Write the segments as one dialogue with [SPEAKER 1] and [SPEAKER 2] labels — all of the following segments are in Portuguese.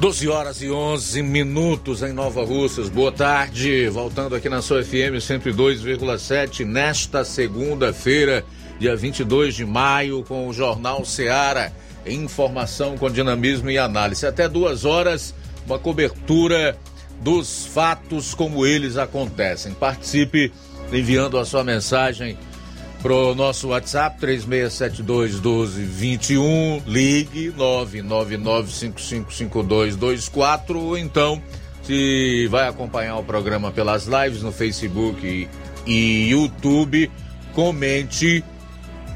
[SPEAKER 1] 12 horas e 11 minutos em Nova Russas. Boa tarde. Voltando aqui na sua FM 102,7 nesta segunda-feira, dia 22 de maio, com o Jornal Seara. Informação com dinamismo e análise. Até duas horas, uma cobertura dos fatos como eles acontecem. Participe enviando a sua mensagem pro nosso WhatsApp 3672 1221, ligue 999555224 ou então se vai acompanhar o programa pelas lives no Facebook e, YouTube, comente,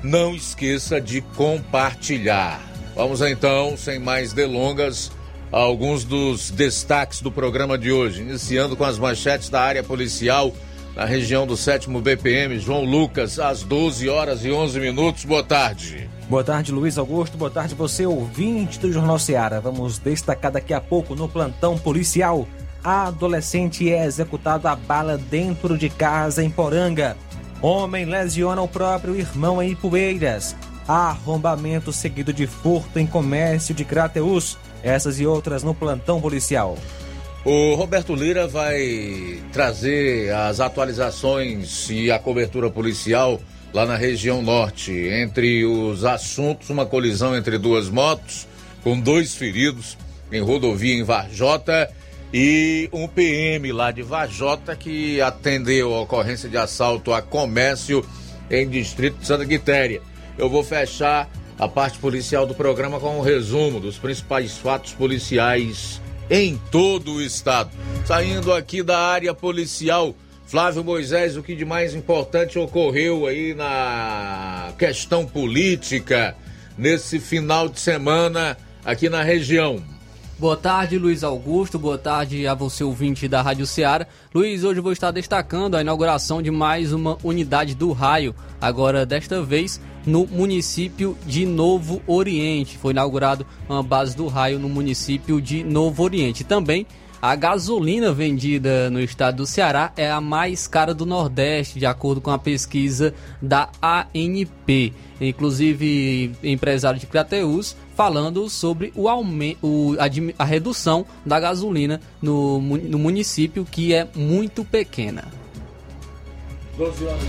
[SPEAKER 1] não esqueça de compartilhar. Vamos então, sem mais delongas, a alguns dos destaques do programa de hoje, iniciando com as manchetes da área policial na região do 7 BPM. João Lucas, às 12 horas e 11 minutos. Boa tarde.
[SPEAKER 2] Boa tarde, Luiz Augusto. Boa tarde, você ouvinte do Jornal Ceará. Vamos destacar daqui a pouco no plantão policial. A adolescente é executada a bala dentro de casa em Poranga. Homem lesiona o próprio irmão em Ipueiras. Arrombamento seguido de furto em comércio de Crateus. Essas e outras no plantão policial.
[SPEAKER 1] O Roberto Lira vai trazer as atualizações e a cobertura policial lá na região norte. Entre os assuntos, uma colisão entre duas motos, com dois feridos em rodovia em Varjota e um PM lá de Varjota que atendeu a ocorrência de assalto a comércio em Distrito de Santa Quitéria. Eu vou fechar a parte policial do programa com um resumo dos principais fatos policiais em todo o estado. Saindo aqui da área policial, Flávio Moisés, o que de mais importante ocorreu aí na questão política nesse final de semana aqui na região?
[SPEAKER 3] Boa tarde, Luiz Augusto. Boa tarde a você, ouvinte da Rádio Ceará. Luiz, hoje vou estar destacando a inauguração de mais uma unidade do raio, agora desta vez no município de Novo Oriente. Foi inaugurado uma base do raio no município de Novo Oriente. Também a gasolina vendida no estado do Ceará é a mais cara do Nordeste, de acordo com a pesquisa da ANP. Inclusive, empresário de Crateus falando sobre o aumento, a, a redução da gasolina no, no município, que é muito pequena.
[SPEAKER 1] 12 horas.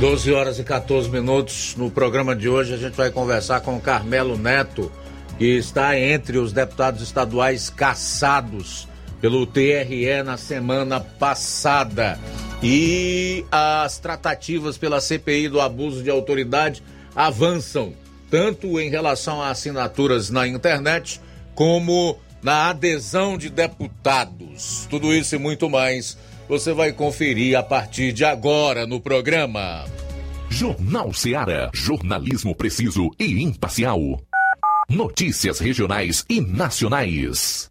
[SPEAKER 1] 12 horas e 14 minutos. No programa de hoje a gente vai conversar com o Carmelo Neto, que está entre os deputados estaduais caçados pelo TRE na semana passada. E as tratativas pela CPI do abuso de autoridade avançam, tanto em relação a assinaturas na internet, como na adesão de deputados. Tudo isso e muito mais você vai conferir a partir de agora no programa.
[SPEAKER 4] Jornal Seara. Jornalismo preciso e imparcial. Notícias regionais e nacionais.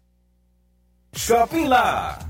[SPEAKER 5] Shopping Lá.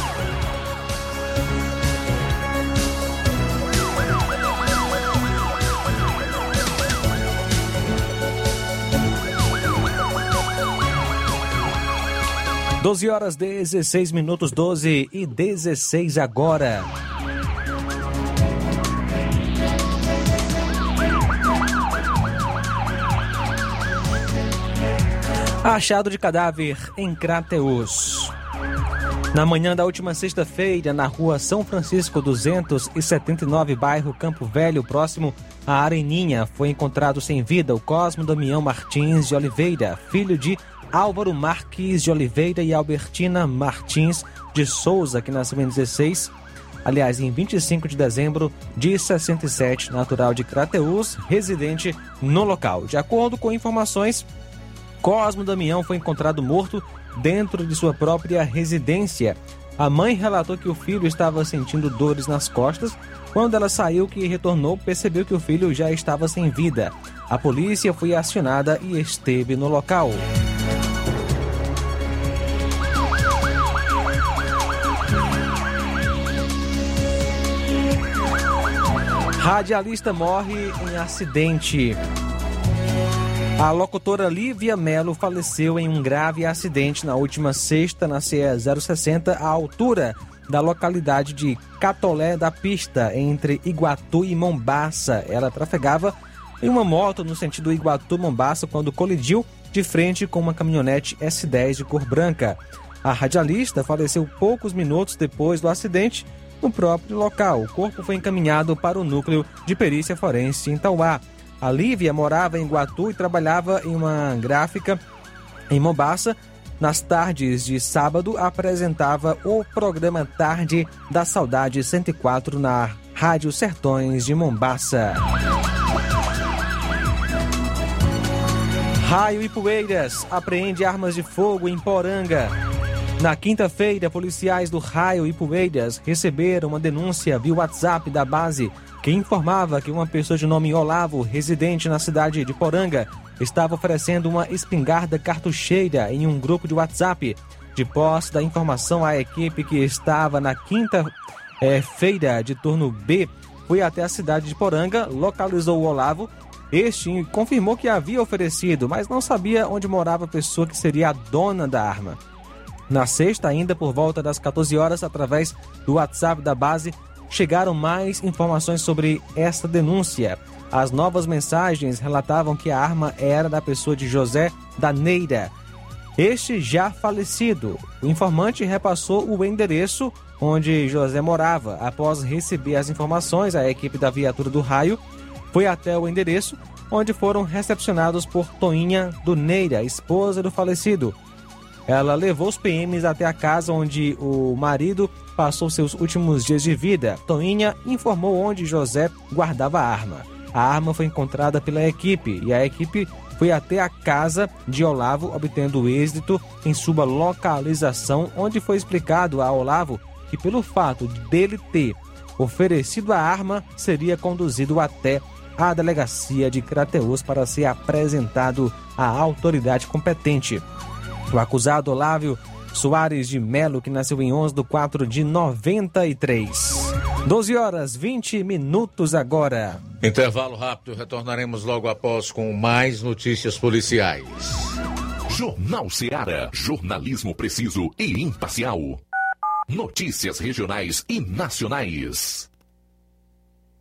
[SPEAKER 2] Doze horas 16 minutos, 12 e 16 agora. Achado de cadáver em Crateus. Na manhã da última sexta-feira, na rua São Francisco 279, bairro Campo Velho, próximo à Areninha, foi encontrado sem vida o Cosmo Damião Martins de Oliveira, filho de Álvaro Marques de Oliveira e Albertina Martins de Souza, que nasceu em 16, aliás, em 25 de dezembro de 67, natural de Crateus, residente no local. De acordo com informações, Cosmo Damião foi encontrado morto dentro de sua própria residência. A mãe relatou que o filho estava sentindo dores nas costas. Quando ela saiu que retornou, percebeu que o filho já estava sem vida. A polícia foi acionada e esteve no local. Radialista morre em acidente. A locutora Lívia Melo faleceu em um grave acidente na última sexta na CE 060, à altura da localidade de Catolé da Pista, entre Iguatu e Mombaça. Ela trafegava em uma moto no sentido Iguatu-Mombaça quando colidiu de frente com uma caminhonete S10 de cor branca. A radialista faleceu poucos minutos depois do acidente no próprio local. O corpo foi encaminhado para o núcleo de perícia forense em Tauá. A Lívia morava em Guatu e trabalhava em uma gráfica em Mombaça. Nas tardes de sábado, apresentava o programa Tarde da Saudade 104 na Rádio Sertões de Mombaça. Raio e Poeiras apreende armas de fogo em Poranga. Na quinta-feira, policiais do Raio e Poeiras receberam uma denúncia via WhatsApp da base que informava que uma pessoa de nome Olavo, residente na cidade de Poranga, estava oferecendo uma espingarda cartucheira em um grupo de WhatsApp. De posse da informação, a equipe que estava na quinta-feira de turno B foi até a cidade de Poranga, localizou o Olavo. Este confirmou que havia oferecido, mas não sabia onde morava a pessoa que seria a dona da arma. Na sexta, ainda por volta das 14 horas, através do WhatsApp da base, chegaram mais informações sobre esta denúncia. As novas mensagens relatavam que a arma era da pessoa de José Daneira, este já falecido. O informante repassou o endereço onde José morava. Após receber as informações, a equipe da viatura do raio foi até o endereço, onde foram recepcionados por Toinha do Neira, esposa do falecido. Ela levou os PMs até a casa onde o marido passou seus últimos dias de vida. Toinha informou onde José guardava a arma. A arma foi encontrada pela equipe e a equipe foi até a casa de Olavo, obtendo êxito em sua localização, onde foi explicado a Olavo que, pelo fato dele ter oferecido a arma, seria conduzido até a delegacia de Crateus para ser apresentado à autoridade competente. O acusado Olávio Soares de Melo, que nasceu em 11 de 4 de 93. 12 horas 20 minutos agora.
[SPEAKER 1] Intervalo rápido, retornaremos logo após com mais notícias policiais.
[SPEAKER 6] Jornal Seara. Jornalismo preciso e imparcial. Notícias regionais e nacionais.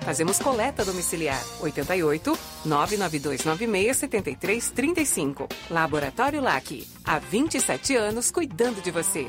[SPEAKER 7] Fazemos coleta domiciliar 88 99296 7335. Laboratório LAC. Há 27 anos cuidando de você.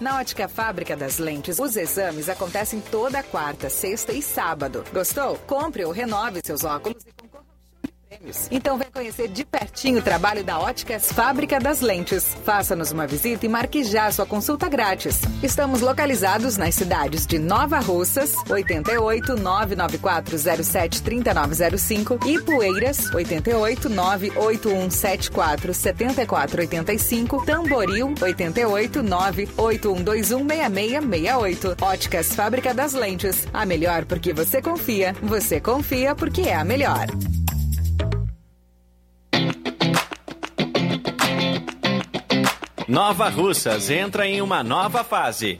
[SPEAKER 8] Na Ótica Fábrica das Lentes, os exames acontecem toda quarta, sexta e sábado. Gostou? Compre ou renove seus óculos Então vem conhecer de pertinho o trabalho da Óticas Fábrica das Lentes. Faça-nos uma visita e marque já sua consulta grátis. Estamos localizados nas cidades de Nova Russas, 88 99407 3905 e Poeiras, 88 98174 7485, Tamboril, 88 98121 6668. Óticas Fábrica das Lentes. A melhor porque você confia. Você confia porque é a melhor.
[SPEAKER 9] Nova Russas entra em uma nova fase.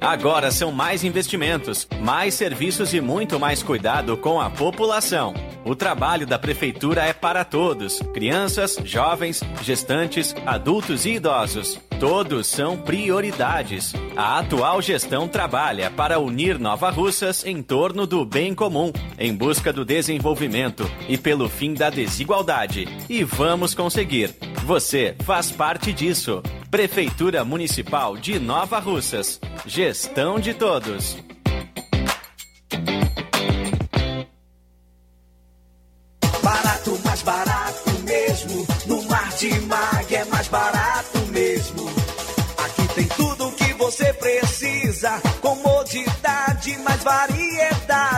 [SPEAKER 9] Agora são mais investimentos, mais serviços e muito mais cuidado com a população. O trabalho da Prefeitura é para todos: crianças, jovens, gestantes, adultos e idosos. Todos são prioridades. A atual gestão trabalha para unir Nova Russas em torno do bem comum, em busca do desenvolvimento e pelo fim da desigualdade. E vamos conseguir. Você faz parte disso. Prefeitura Municipal de Nova Russas. Gestão de todos.
[SPEAKER 10] Tem tudo o que você precisa. Comodidade, mais variedade.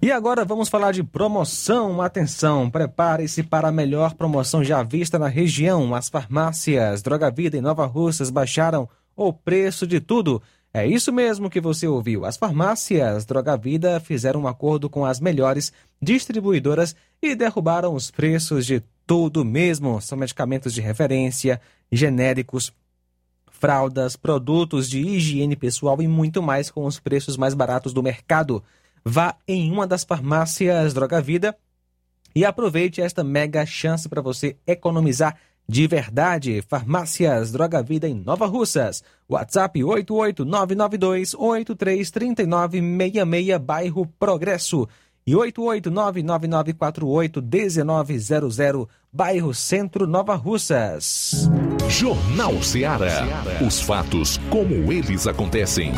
[SPEAKER 2] E agora vamos falar de promoção. Atenção, prepare-se para a melhor promoção já vista na região. As farmácias Droga Vida em Nova Russas baixaram o preço de tudo. É isso mesmo que você ouviu. As farmácias Droga Vida fizeram um acordo com as melhores distribuidoras e derrubaram os preços de tudo mesmo. São medicamentos de referência, genéricos, fraldas, produtos de higiene pessoal e muito mais com os preços mais baratos do mercado. Vá em uma das farmácias Droga Vida e aproveite esta mega chance para você economizar de verdade. Farmácias Droga Vida em Nova Russas. WhatsApp 88992833966, bairro Progresso. E 88999481900, bairro Centro Nova Russas.
[SPEAKER 6] Jornal Seara. Os fatos como eles acontecem.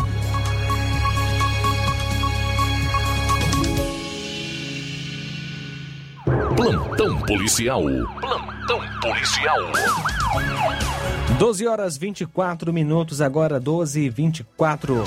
[SPEAKER 6] Plantão policial. Plantão policial.
[SPEAKER 2] 12 horas 24 minutos, agora 12 e 24.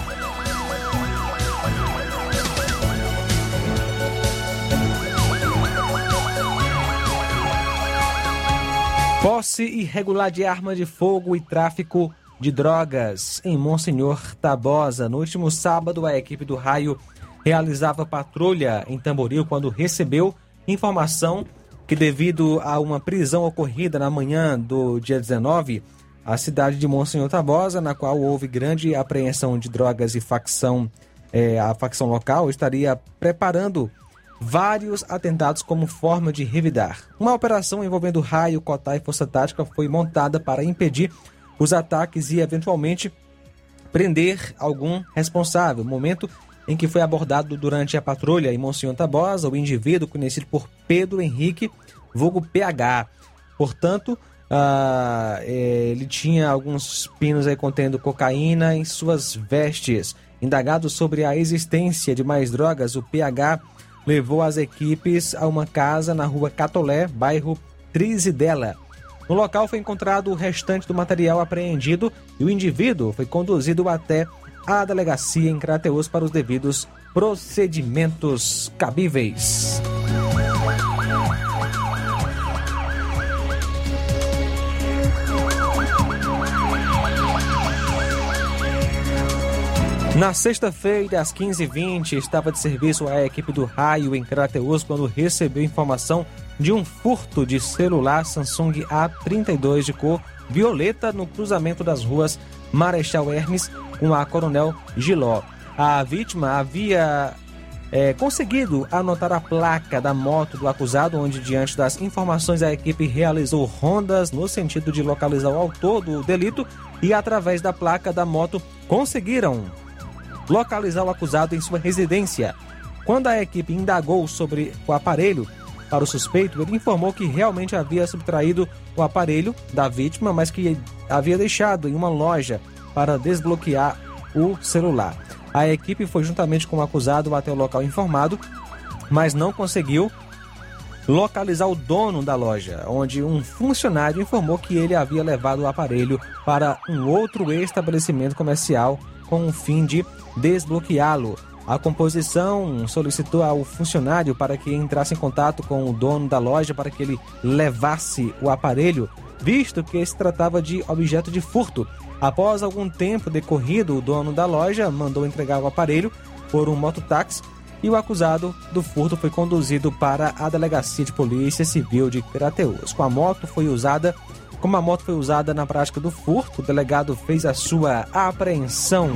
[SPEAKER 2] Posse irregular de arma de fogo e tráfico de drogas em Monsenhor Tabosa. No último sábado, a equipe do Raio realizava patrulha em Tamboril quando recebeu informação que, devido a uma prisão ocorrida na manhã do dia 19, a cidade de Monsenhor Tabosa, na qual houve grande apreensão de drogas e facção, é, a facção local estaria preparando vários atentados como forma de revidar. Uma operação envolvendo raio, cotá e força tática foi montada para impedir os ataques e, eventualmente, prender algum responsável. Momento em que foi abordado durante a patrulha em Monsenhor Tabosa o indivíduo conhecido por Pedro Henrique, vulgo PH. Portanto, ah, ele tinha alguns pinos aí contendo cocaína em suas vestes. Indagado sobre a existência de mais drogas, o PH levou as equipes a uma casa na rua Catolé, bairro Trizidela. No local foi encontrado o restante do material apreendido e o indivíduo foi conduzido até a delegacia em Crateus para os devidos procedimentos cabíveis. Na sexta-feira, às 15h20, estava de serviço a equipe do Raio em Crateus quando recebeu informação de um furto de celular Samsung A32 de cor violeta no cruzamento das ruas Marechal Hermes com a Coronel Giló. A vítima havia é, conseguido anotar a placa da moto do acusado, onde, diante das informações, a equipe realizou rondas no sentido de localizar o autor do delito e, através da placa da moto, conseguiram localizar o acusado em sua residência. Quando a equipe indagou sobre o aparelho para o suspeito, ele informou que realmente havia subtraído o aparelho da vítima, mas que havia deixado em uma loja para desbloquear o celular. A equipe foi juntamente com o acusado até o local informado, mas não conseguiu localizar o dono da loja, onde um funcionário informou que ele havia levado o aparelho para um outro estabelecimento comercial com o fim de desbloqueá-lo. A composição solicitou ao funcionário para que entrasse em contato com o dono da loja para que ele levasse o aparelho, visto que se tratava de objeto de furto. Após algum tempo decorrido, o dono da loja mandou entregar o aparelho por um mototáxi e o acusado do furto foi conduzido para a delegacia de polícia civil de Crateus. Com a moto foi usada, como a moto foi usada na prática do furto, o delegado fez a sua apreensão.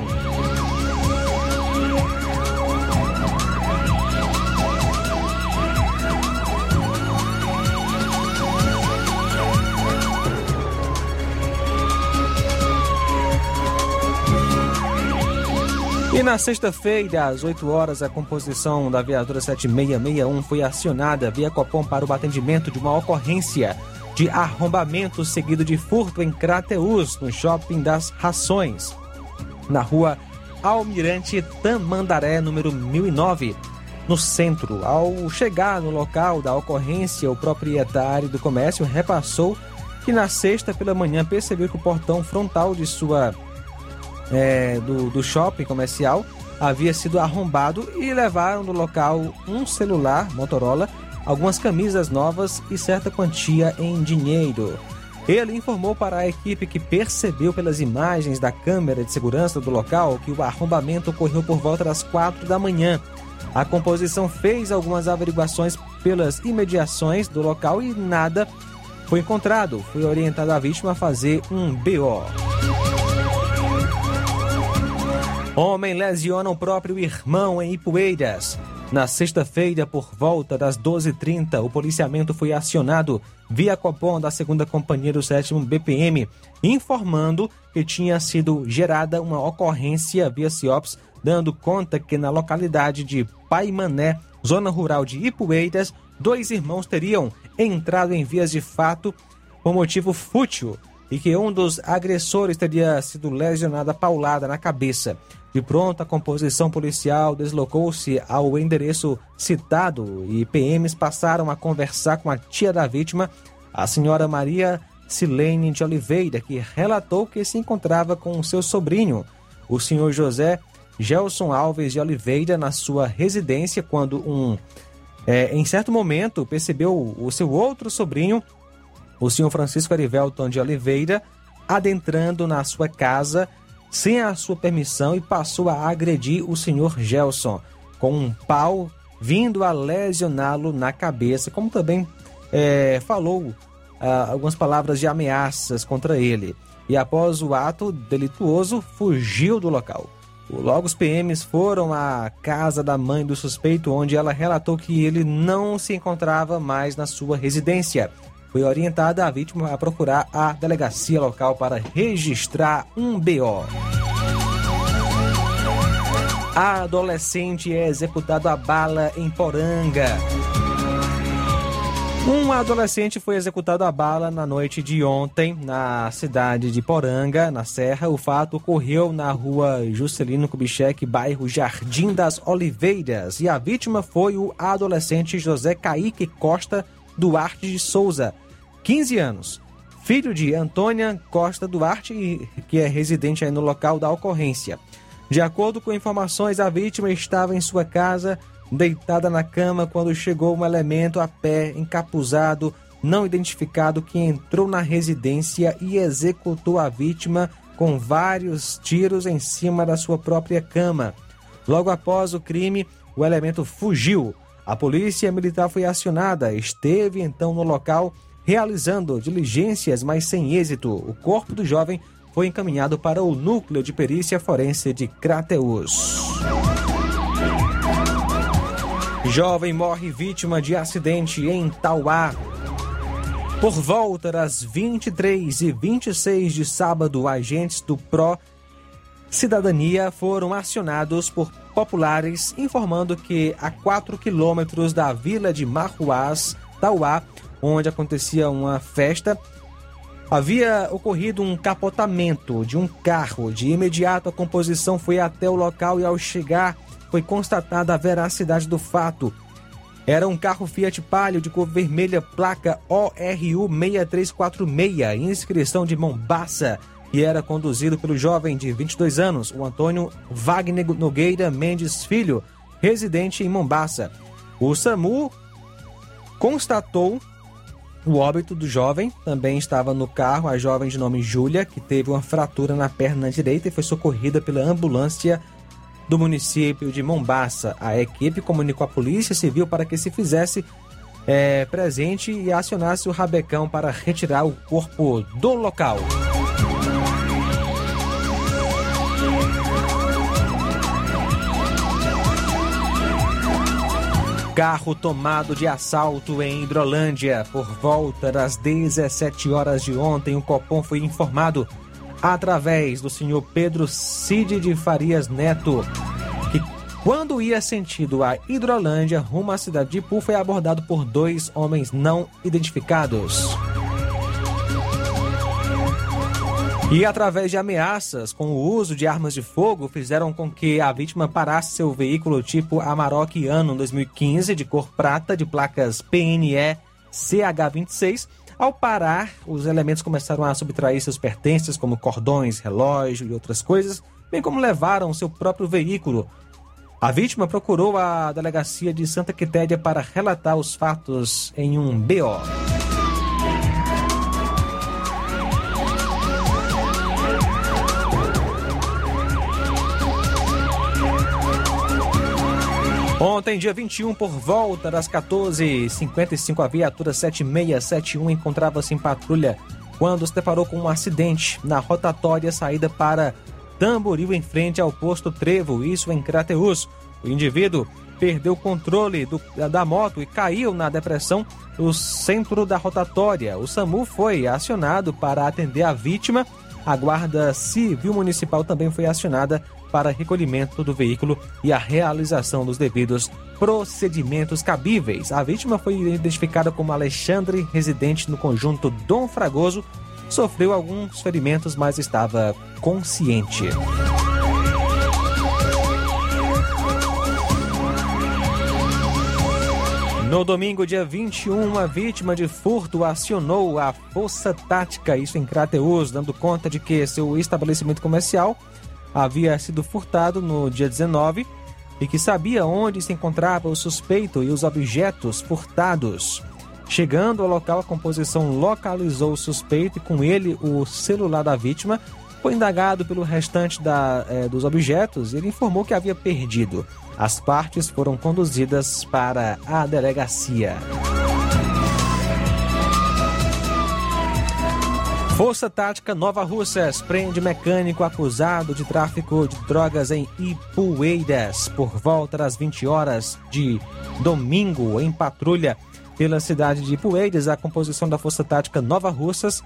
[SPEAKER 2] E na sexta-feira, às 8 horas, a composição da viatura 7661 foi acionada via Copom para o atendimento de uma ocorrência de arrombamento seguido de furto em Crateus, no shopping das Rações, na rua Almirante Tamandaré, número 1009, no centro. Ao chegar no local da ocorrência, o proprietário do comércio repassou que na sexta pela manhã percebeu que o portão frontal de sua é, do, do shopping comercial havia sido arrombado e levaram do local um celular Motorola, algumas camisas novas e certa quantia em dinheiro. Ele informou para a equipe que percebeu pelas imagens da câmera de segurança do local que o arrombamento ocorreu por volta das quatro da manhã. A composição fez algumas averiguações pelas imediações do local e nada foi encontrado. Foi orientada a vítima a fazer um BO. Homem lesiona o próprio irmão em Ipueiras. Na sexta-feira, por volta das 12h30, o policiamento foi acionado via Copom da 2 Companhia do 7 BPM, informando que tinha sido gerada uma ocorrência via CIOPS, dando conta que na localidade de Paimané, zona rural de Ipueiras, dois irmãos teriam entrado em vias de fato por motivo fútil e que um dos agressores teria sido lesionado a paulada na cabeça. De pronto, a composição policial deslocou-se ao endereço citado e PMs passaram a conversar com a tia da vítima, a senhora Maria Silene de Oliveira, que relatou que se encontrava com seu sobrinho, o senhor José Gelson Alves de Oliveira, na sua residência, quando um, é, em certo momento, percebeu o seu outro sobrinho o senhor Francisco Arivelton de Oliveira, adentrando na sua casa sem a sua permissão e passou a agredir o senhor Gelson com um pau, vindo a lesioná-lo na cabeça, como também é, falou ah, algumas palavras de ameaças contra ele. E após o ato delituoso, fugiu do local. Logo, os PMs foram à casa da mãe do suspeito, onde ela relatou que ele não se encontrava mais na sua residência. Foi orientada a vítima a procurar a delegacia local para registrar um BO. A adolescente é executado a bala em Poranga. Um adolescente foi executado a bala na noite de ontem na cidade de Poranga, na Serra. O fato ocorreu na rua Juscelino Kubitschek, bairro Jardim das Oliveiras. E a vítima foi o adolescente José Caíque Costa Duarte de Souza, 15 anos, filho de Antônia Costa Duarte, que é residente no local da ocorrência. De acordo com informações, a vítima estava em sua casa deitada na cama quando chegou um elemento a pé, encapuzado, não identificado, que entrou na residência e executou a vítima com vários tiros em cima da sua própria cama. Logo após o crime, o elemento fugiu. A polícia militar foi acionada, esteve então no local realizando diligências, mas sem êxito. O corpo do jovem foi encaminhado para o núcleo de perícia forense de Crateus. Jovem morre vítima de acidente em Tauá. Por volta das 23 e 26 de sábado, agentes do PRO Cidadania foram acionados por populares informando que a 4 quilômetros da vila de Marruás, Tauá, onde acontecia uma festa, havia ocorrido um capotamento de um carro. De imediato, a composição foi até o local e, ao chegar, foi constatada a veracidade do fato. Era um carro Fiat Palio de cor vermelha, placa ORU 6346, inscrição de Mombaça, e era conduzido pelo jovem de 22 anos, o Antônio Wagner Nogueira Mendes Filho, residente em Mombaça. O SAMU constatou o óbito do jovem também estava no carro a jovem de nome Júlia, que teve uma fratura na perna direita e foi socorrida pela ambulância do município de Mombaça. A equipe comunicou à Polícia Civil para que se fizesse é, presente e acionasse o rabecão para retirar o corpo do local. Carro tomado de assalto em Hidrolândia. Por volta das 17 horas de ontem, o Copom foi informado através do senhor Pedro Cid de Farias Neto que quando ia sentido a Hidrolândia rumo à cidade de Ipu foi abordado por dois homens não identificados. E através de ameaças com o uso de armas de fogo, fizeram com que a vítima parasse seu veículo tipo Amarok Ano 2015, de cor prata, de placas PNE CH26. Ao parar, os elementos começaram a subtrair seus pertences, como cordões, relógio e outras coisas, bem como levaram seu próprio veículo. A vítima procurou a delegacia de Santa Quitéria para relatar os fatos em um BO. Ontem, dia 21, por volta das 14h55, a viatura 7671 encontrava-se em patrulha quando se deparou com um acidente na rotatória saída para Tamboril, em frente ao posto Trevo, isso em Crateus. O indivíduo perdeu o controle do, da moto e caiu na depressão no centro da rotatória. O SAMU foi acionado para atender a vítima. A Guarda Civil Municipal também foi acionada para recolhimento do veículo e a realização dos devidos procedimentos cabíveis. A vítima foi identificada como Alexandre, residente no conjunto Dom Fragoso, sofreu alguns ferimentos, mas estava consciente. No domingo, dia 21, uma vítima de furto acionou a Força Tática, isso em Crateus, dando conta de que seu estabelecimento comercial havia sido furtado no dia 19 e que sabia onde se encontrava o suspeito e os objetos furtados. Chegando ao local, a composição localizou o suspeito e com ele o celular da vítima. Foi indagado pelo restante da, eh, dos objetos e ele informou que havia perdido. As partes foram conduzidas para a delegacia. Força Tática Nova Russas prende mecânico acusado de tráfico de drogas em Ipueiras por volta das 20 horas de domingo em patrulha pela cidade de Ipueiras. A composição da Força Tática Nova Russas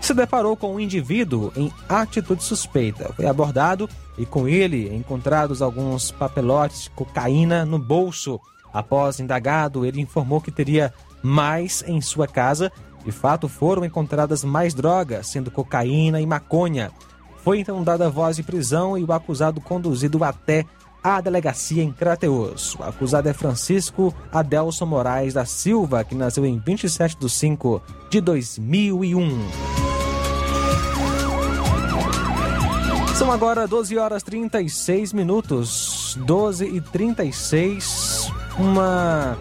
[SPEAKER 2] se deparou com um indivíduo em atitude suspeita. Foi abordado e com ele encontrados alguns papelotes de cocaína no bolso. Após indagado, ele informou que teria mais em sua casa de fato, foram encontradas mais drogas, sendo cocaína e maconha. Foi então dada voz de prisão e o acusado conduzido até a delegacia em Crateus. O acusado é Francisco Adelson Moraes da Silva, que nasceu em 27 de 5 de 2001. São agora 12 horas 36 minutos. 12 e 36. Uma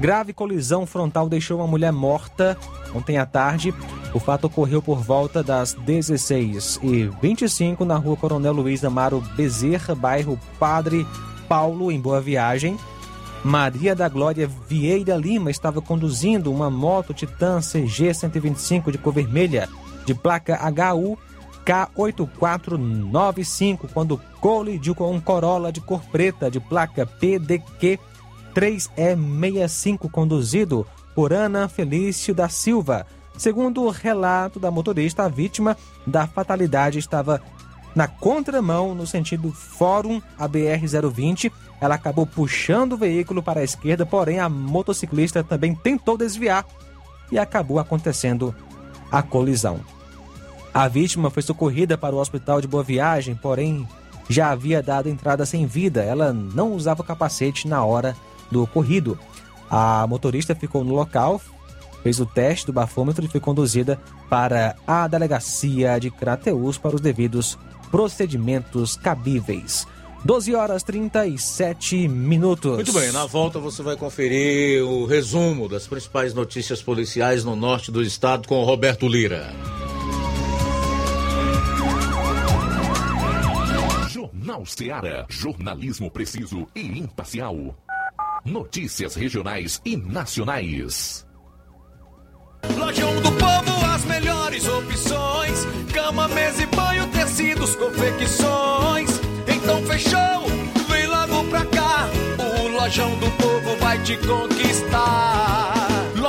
[SPEAKER 2] grave colisão frontal deixou uma mulher morta Ontem à tarde, o fato ocorreu por volta das 16h25 na rua Coronel Luiz Amaro Bezerra, bairro Padre Paulo, em Boa Viagem. Maria da Glória Vieira Lima estava conduzindo uma moto Titan CG 125 de cor vermelha, de placa HU K8495, quando colidiu com um Corolla de cor preta de placa PDQ 3E65 conduzido por Ana Felício da Silva. Segundo o relato da motorista, a vítima da fatalidade estava na contramão no sentido Fórum ABR-020. Ela acabou puxando o veículo para a esquerda, porém a motociclista também tentou desviar e acabou acontecendo a colisão. A vítima foi socorrida para o hospital de Boa Viagem, porém já havia dado entrada sem vida. Ela não usava capacete na hora do ocorrido. A motorista ficou no local, fez o teste do bafômetro e foi conduzida para a delegacia de Crateus para os devidos procedimentos cabíveis. 12 horas 37 minutos.
[SPEAKER 1] Muito bem, na volta você vai conferir o resumo das principais notícias policiais no norte do estado com o Roberto Lira.
[SPEAKER 6] Jornal Ceará, jornalismo preciso e imparcial. Notícias regionais e nacionais.
[SPEAKER 11] Lojão do Povo, as melhores opções: cama, mesa e banho, tecidos, confecções. Então fechou, vem logo pra cá. O Lojão do Povo vai te conquistar.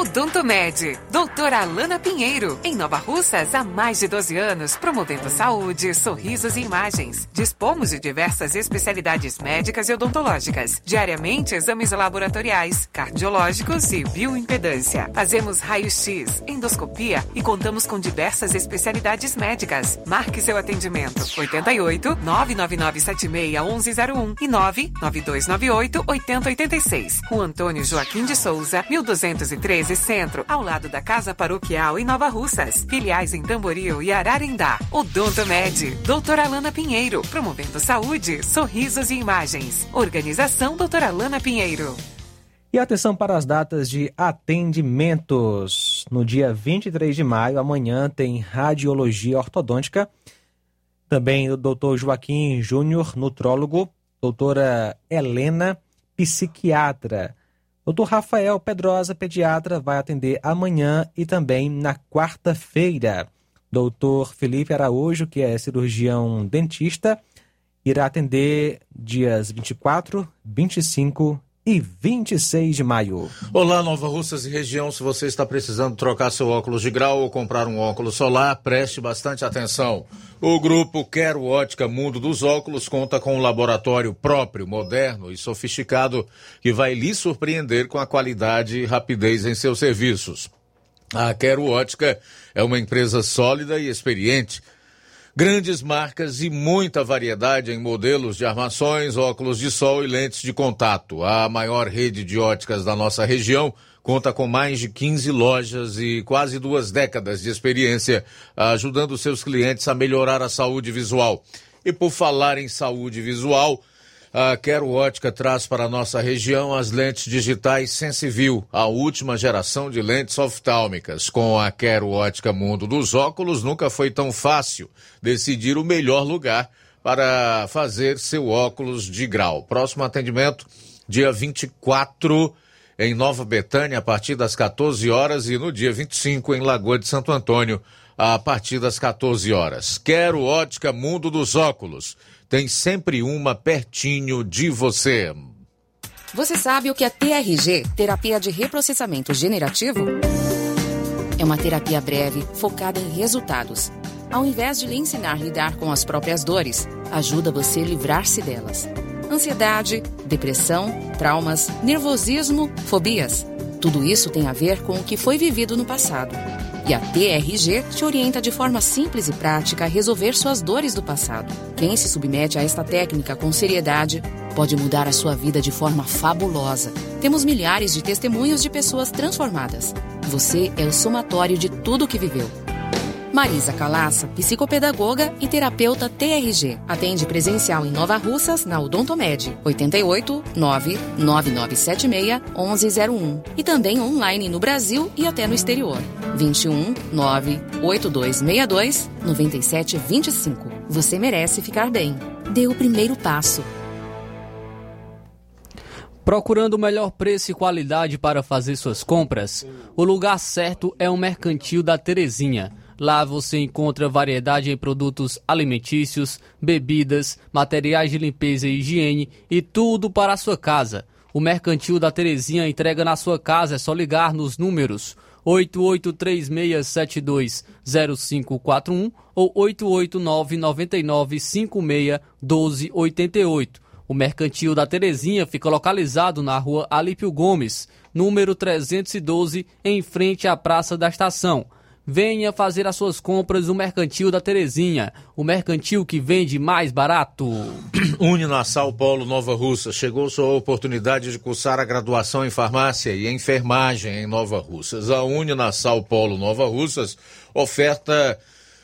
[SPEAKER 7] Odonto Med, doutora Alana Pinheiro, em Nova Russas há mais de 12 anos, promovendo saúde, sorrisos e imagens. Dispomos de diversas especialidades médicas e odontológicas. Diariamente, exames laboratoriais, cardiológicos e bioimpedância. Fazemos raio-x, endoscopia e contamos com diversas especialidades médicas. Marque seu atendimento. 88 999 76 1101 e 99298 8086. O Antônio Joaquim de Souza, 1213 Centro, ao lado da Casa Paroquial em Nova Russas. Filiais em Tamboril e Ararindá. Odonto Med, doutora Alana Pinheiro, promovendo saúde, sorrisos e imagens. Organização doutora Alana Pinheiro.
[SPEAKER 2] E atenção para as datas de atendimentos. No dia 23 de maio, amanhã, tem radiologia ortodôntica. Também o doutor Joaquim Júnior, nutrólogo. Doutora Helena, psiquiatra. Doutor Rafael Pedrosa, pediatra, vai atender amanhã e também na quarta-feira. Doutor Felipe Araújo, que é cirurgião dentista, irá atender dias 24, 25 e 26 de maio.
[SPEAKER 1] Olá, Nova Russas e região. Se você está precisando trocar seu óculos de grau ou comprar um óculos solar, preste bastante atenção. O grupo Quero Ótica Mundo dos Óculos conta com um laboratório próprio, moderno e sofisticado que vai lhe surpreender com a qualidade e rapidez em seus serviços. A Quero Ótica é uma empresa sólida e experiente. Grandes marcas e muita variedade em modelos de armações, óculos de sol e lentes de contato. A maior rede de óticas da nossa região conta com mais de 15 lojas e quase duas décadas de experiência, ajudando seus clientes a melhorar a saúde visual. E por falar em saúde visual, a Quero Ótica traz para a nossa região as lentes digitais Sensivil, a última geração de lentes oftálmicas. Com a Quero Ótica Mundo dos Óculos, nunca foi tão fácil decidir o melhor lugar para fazer seu óculos de grau. Próximo atendimento, dia 24 em Nova Betânia, a partir das 14 horas, e no dia 25 em Lagoa de Santo Antônio, a partir das 14 horas. Quero Ótica Mundo dos Óculos tem sempre uma pertinho de você.
[SPEAKER 12] Você sabe o que é TRG, terapia de reprocessamento generativo? É uma terapia breve, focada em resultados. Ao invés de lhe ensinar a lidar com as próprias dores, ajuda você a livrar-se delas. Ansiedade, depressão, traumas, nervosismo, fobias. Tudo isso tem a ver com o que foi vivido no passado. E a TRG te orienta de forma simples e prática a resolver suas dores do passado. Quem se submete a esta técnica com seriedade pode mudar a sua vida de forma fabulosa. Temos milhares de testemunhos de pessoas transformadas. Você é o somatório de tudo o que viveu. Marisa Calaça, psicopedagoga e terapeuta TRG. Atende presencial em Nova Russas, na Odontomed, 88 99976 1101. E também online no Brasil e até no exterior. 21 98262 9725. Você merece ficar bem. Dê o primeiro passo.
[SPEAKER 3] Procurando o melhor preço e qualidade para fazer suas compras? O lugar certo é o Mercantil da Terezinha. Lá você encontra variedade em produtos alimentícios, bebidas, materiais de limpeza e higiene e tudo para a sua casa. O Mercantil da Terezinha entrega na sua casa, é só ligar nos números 8836720541 ou 88999561288. O Mercantil da Terezinha fica localizado na rua Alípio Gomes, número 312, em frente à Praça da Estação. Venha fazer as suas compras no Mercantil da Terezinha, o mercantil que vende mais barato.
[SPEAKER 1] Uninassal Polo Nova Russa. Chegou sua oportunidade de cursar a graduação em farmácia e enfermagem em Nova Russas. A Uninassal Polo Nova Russas oferta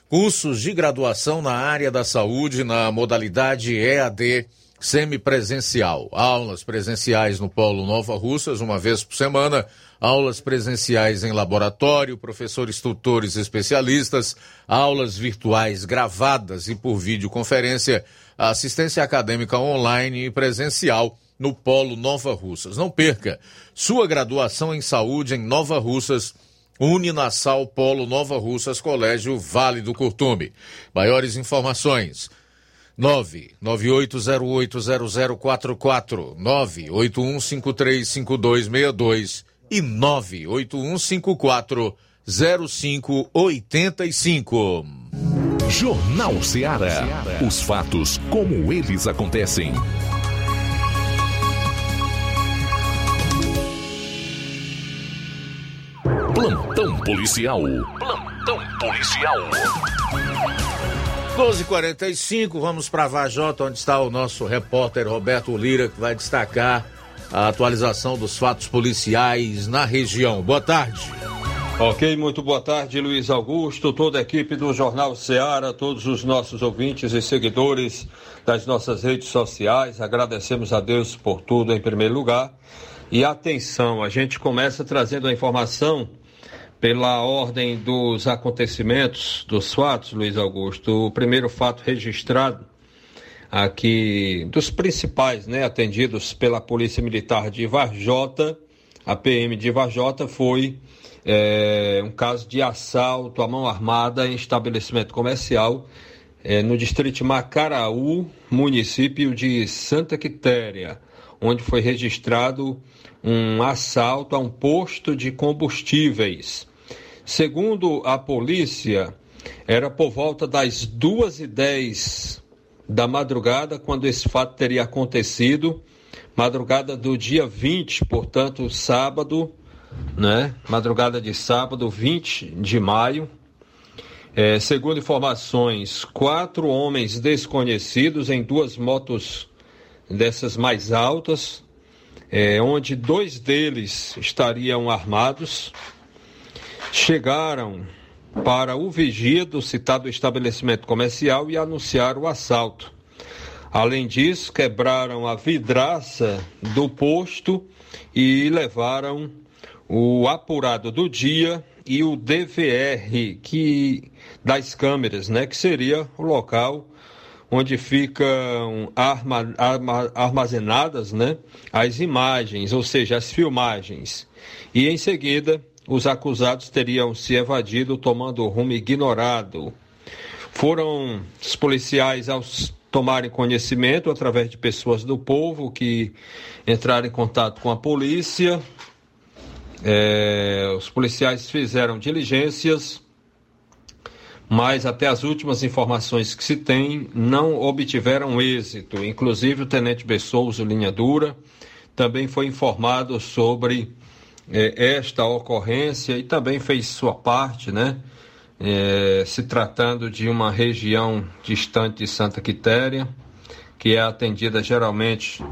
[SPEAKER 1] cursos de graduação na área da saúde na modalidade EAD semipresencial. Aulas presenciais no Polo Nova Russas, uma vez por semana aulas presenciais em laboratório, professores tutores especialistas, aulas virtuais gravadas e por videoconferência, assistência acadêmica online e presencial no Polo Nova Russas. Não perca sua graduação em saúde em Nova Russas. Uninassal Polo Nova Russas, Colégio Vale do Curtume. Maiores informações: 998080044, 981535262 e 98154 0585.
[SPEAKER 6] Jornal Ceará. Os fatos como eles acontecem. Plantão policial. Plantão policial.
[SPEAKER 1] 12:45 vamos para Vajota, onde está o nosso repórter Roberto Lira, que vai destacar a atualização dos fatos policiais na região. Boa tarde.
[SPEAKER 13] Ok, muito boa tarde, Luiz Augusto, toda a equipe do Jornal Ceará, todos os nossos ouvintes e seguidores das nossas redes sociais. Agradecemos a Deus por tudo em primeiro lugar. E atenção, a gente começa trazendo a informação pela ordem dos acontecimentos, dos fatos, Luiz Augusto. O primeiro fato registrado aqui dos principais, né, atendidos pela Polícia Militar de Varjota, a PM de Varjota, foi é, um caso de assalto à mão armada em estabelecimento comercial é, no distrito Macaraú, município de Santa Quitéria, onde foi registrado um assalto a um posto de combustíveis. Segundo a polícia, era por volta das duas e dez da madrugada, quando esse fato teria acontecido, madrugada do dia 20, portanto, sábado, né? Madrugada de sábado, 20 de maio. É, segundo informações, quatro homens desconhecidos em duas motos dessas mais altas, é, onde dois deles estariam armados, chegaram para o vigia do citado estabelecimento comercial e anunciaram o assalto. Além disso, quebraram a vidraça do posto e levaram o apurado do dia e o DVR que das câmeras, né, que seria o local onde ficam arma, arma, armazenadas, né, as imagens, ou seja, as filmagens. E em seguida, os acusados teriam se evadido tomando rumo ignorado. Foram os policiais aos tomarem conhecimento através de pessoas do povo que entraram em contato com a polícia. É, os policiais fizeram diligências, mas até as últimas informações que se tem não obtiveram êxito. Inclusive o tenente Bessouza, linha dura, também foi informado sobre é, esta ocorrência e também fez sua parte, né? é, se tratando de uma região distante de Santa Quitéria, que é atendida geralmente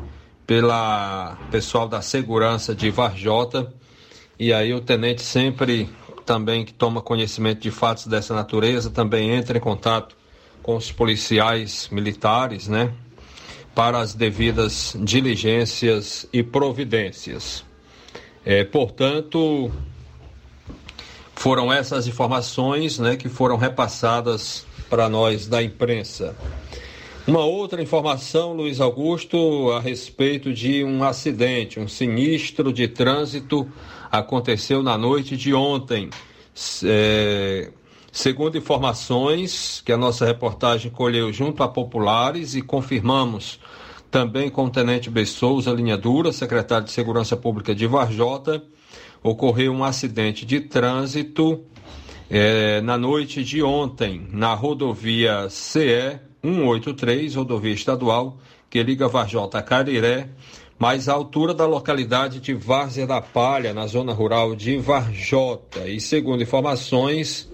[SPEAKER 13] pela pessoal da segurança de Varjota, e aí o tenente sempre também que toma conhecimento de fatos dessa natureza também entra em contato com os policiais militares, né, para as devidas diligências e providências. É, portanto, foram essas informações né, que foram repassadas para nós da imprensa. Uma outra informação, Luiz Augusto, a respeito de um acidente, um sinistro de trânsito aconteceu na noite de ontem. É, segundo informações que a nossa reportagem colheu junto a populares e confirmamos também com o Tenente Bessouza, linha dura, secretário de Segurança Pública de Varjota, ocorreu um acidente de trânsito é, na noite de ontem, na rodovia CE 183, rodovia estadual, que liga Varjota a Cariré, mais à altura da localidade de Várzea da Palha, na zona rural de Varjota. E segundo informações,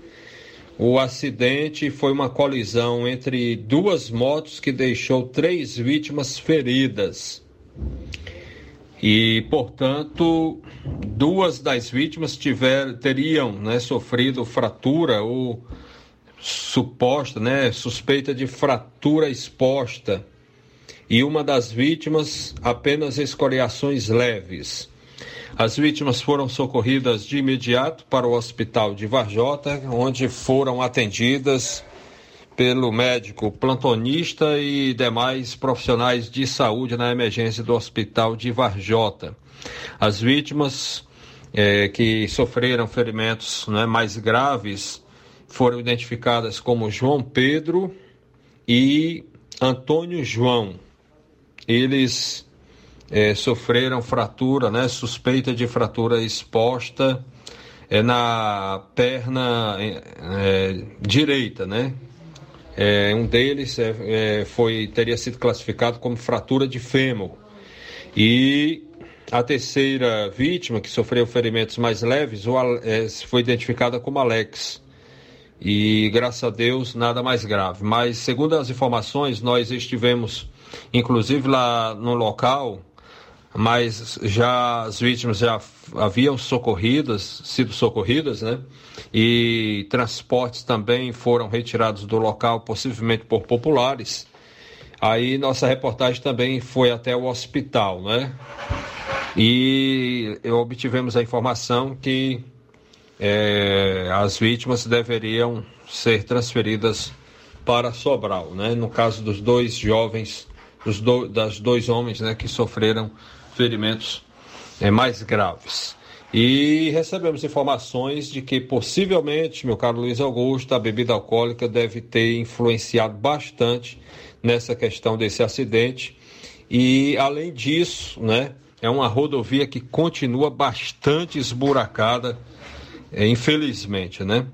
[SPEAKER 13] o acidente foi uma colisão entre duas motos que deixou três vítimas feridas. E, portanto, duas das vítimas tiver, teriam né, sofrido fratura ou suposta, né, suspeita de fratura exposta. E uma das vítimas apenas escoriações leves. As vítimas foram socorridas de imediato para o hospital de Varjota, onde foram atendidas pelo médico plantonista e demais profissionais de saúde na emergência do hospital de Varjota. As vítimas é, que sofreram ferimentos né, mais graves foram identificadas como João Pedro e Antônio João. Eles é, sofreram fratura, né, suspeita de fratura exposta é, na perna é, é direita, né, é, um deles é, é, foi, teria sido classificado como fratura de fêmur. E a terceira vítima, que sofreu ferimentos mais leves, foi identificada como Alex. E graças a Deus, nada mais grave. Mas, segundo as informações, nós estivemos, inclusive, lá no local mas já as vítimas já haviam socorridas, sido socorridas, né? E transportes também foram retirados do local, possivelmente por populares. Aí nossa reportagem também foi até o hospital, né? E obtivemos a informação que é, as vítimas deveriam ser transferidas para Sobral, né? No caso dos dois jovens, dos do, das dois homens, né, que sofreram ferimentos é, mais graves. E recebemos informações de que possivelmente, meu caro Luiz Augusto, a bebida alcoólica deve ter influenciado bastante nessa questão desse acidente. E além disso, né, é uma rodovia que continua bastante esburacada, é, infelizmente, né?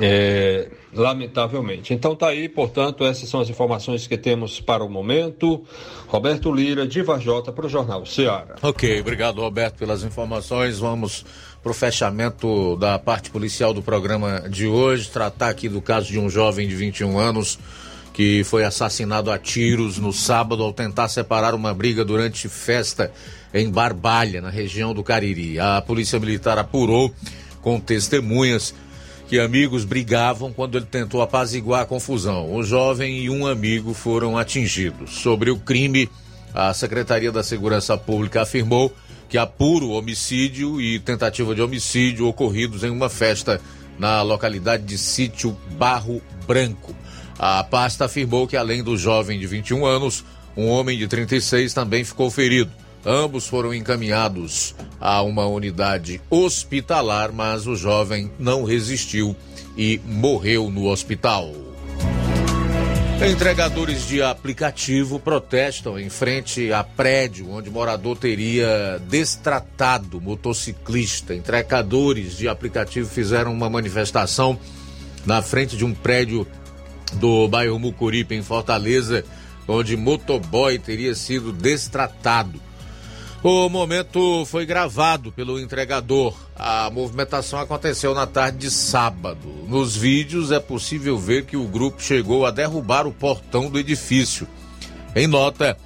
[SPEAKER 13] É, lamentavelmente. Então tá aí, portanto, essas são as informações que temos para o momento. Roberto Lira, de Vajota, para o Jornal Ceará.
[SPEAKER 1] Ok, obrigado, Roberto, pelas informações. Vamos para o fechamento da parte policial do programa de hoje, tratar aqui do caso de um jovem de 21 anos que foi assassinado a tiros no sábado ao tentar separar uma briga durante festa em Barbalha, na região do Cariri. A polícia militar apurou com testemunhas que amigos brigavam quando ele tentou apaziguar a confusão. O jovem e um amigo foram atingidos. Sobre o crime, a Secretaria da Segurança Pública afirmou que apura o homicídio e tentativa de homicídio ocorridos em uma festa na localidade de Sítio Barro Branco. A pasta afirmou que, além do jovem de 21 anos, um homem de 36 também ficou ferido. Ambos foram encaminhados a uma unidade hospitalar, mas o jovem não resistiu e morreu no hospital. Entregadores de aplicativo protestam em frente a prédio onde morador teria destratado motociclista. Entregadores de aplicativo fizeram uma manifestação na frente de um prédio do bairro Mucuripe, em Fortaleza, onde motoboy teria sido destratado. O momento foi gravado pelo entregador. A movimentação aconteceu na tarde de sábado. Nos vídeos é possível ver que o grupo chegou a derrubar o portão do edifício. Em nota,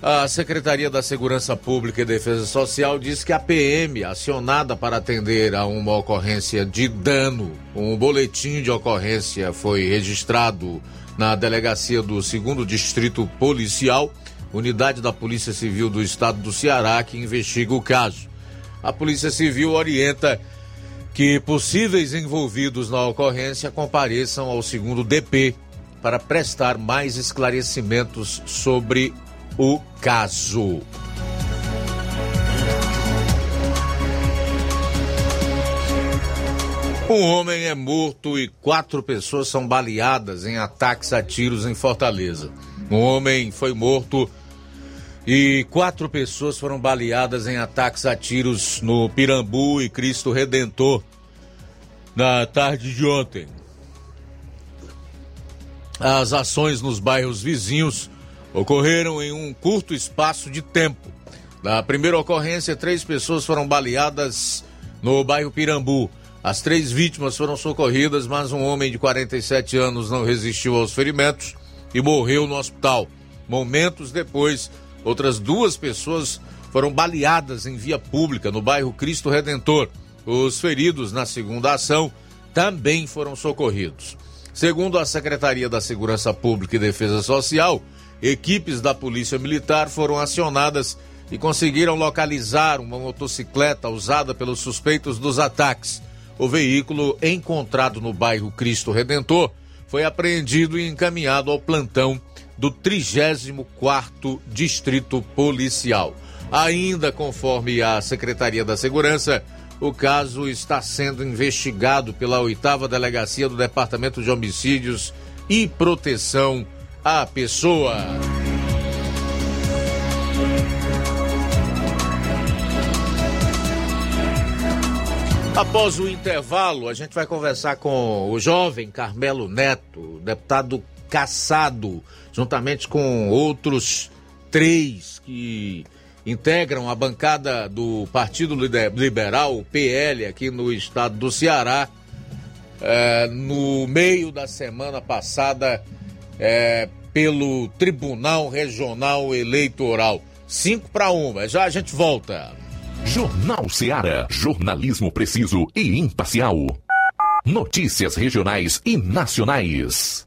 [SPEAKER 1] a Secretaria da Segurança Pública e Defesa Social diz que a PM, acionada para atender a uma ocorrência de dano, um boletim de ocorrência foi registrado na delegacia do 2 Distrito Policial, unidade da Polícia Civil do Estado do Ceará, que investiga o caso. A Polícia Civil orienta que possíveis envolvidos na ocorrência compareçam ao segundo DP para prestar mais esclarecimentos sobre o caso. Um homem é morto e quatro pessoas são baleadas em ataques a tiros em Fortaleza. Um homem foi morto e quatro pessoas foram baleadas em ataques a tiros no Pirambu e Cristo Redentor na tarde de ontem. As ações nos bairros vizinhos ocorreram em um curto espaço de tempo. Na primeira ocorrência, três pessoas foram baleadas no bairro Pirambu. As três vítimas foram socorridas, mas um homem de 47 anos não resistiu aos ferimentos e morreu no hospital. Momentos depois, outras duas pessoas foram baleadas em via pública no bairro Cristo Redentor. Os feridos na segunda ação também foram socorridos. Segundo a Secretaria da Segurança Pública e Defesa Social, equipes da Polícia Militar foram acionadas e conseguiram localizar uma motocicleta usada pelos suspeitos dos ataques. O veículo, encontrado no bairro Cristo Redentor, foi apreendido e encaminhado ao plantão do 34º Distrito Policial. Ainda conforme a Secretaria da Segurança, o caso está sendo investigado pela oitava Delegacia do Departamento de Homicídios e Proteção a pessoa. Após o intervalo, a gente vai conversar com o jovem Carmelo Neto, deputado caçado, juntamente com outros três que integram a bancada do Partido Liberal, PL, aqui no estado do Ceará. É, no meio da semana passada, é, pelo Tribunal Regional Eleitoral. Cinco para uma. Já a gente volta.
[SPEAKER 6] Jornal Seara. Jornalismo preciso e imparcial. Notícias regionais e nacionais.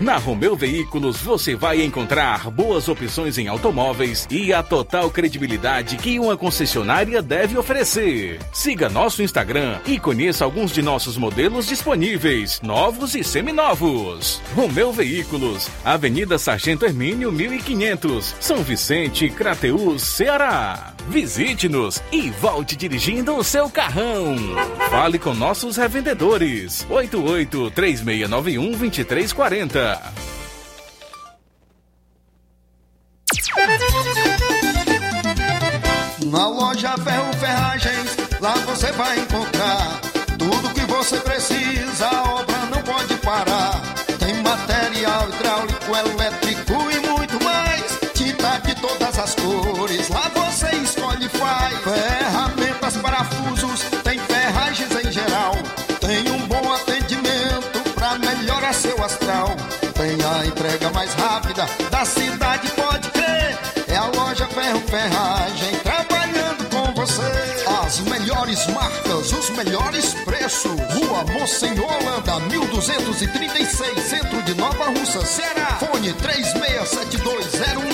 [SPEAKER 5] na Romeu Veículos você vai encontrar boas opções em automóveis e a total credibilidade que uma concessionária deve oferecer. Siga nosso Instagram e conheça alguns de nossos modelos disponíveis, novos e seminovos. Romeu Veículos, Avenida Sargento Hermínio 1500, São Vicente, Crateús, Ceará. Visite-nos e volte dirigindo o seu carrão. Fale com nossos revendedores. 88 3691 2340.
[SPEAKER 14] Na loja Ferro Ferragens, lá você vai encontrar tudo que você precisa, da cidade, pode crer. É a loja Ferro Ferragem trabalhando com você. As melhores marcas, os melhores preços. Rua Monsenhor Holanda, 1236, centro de Nova Russa, Ceará. Fone 36720179.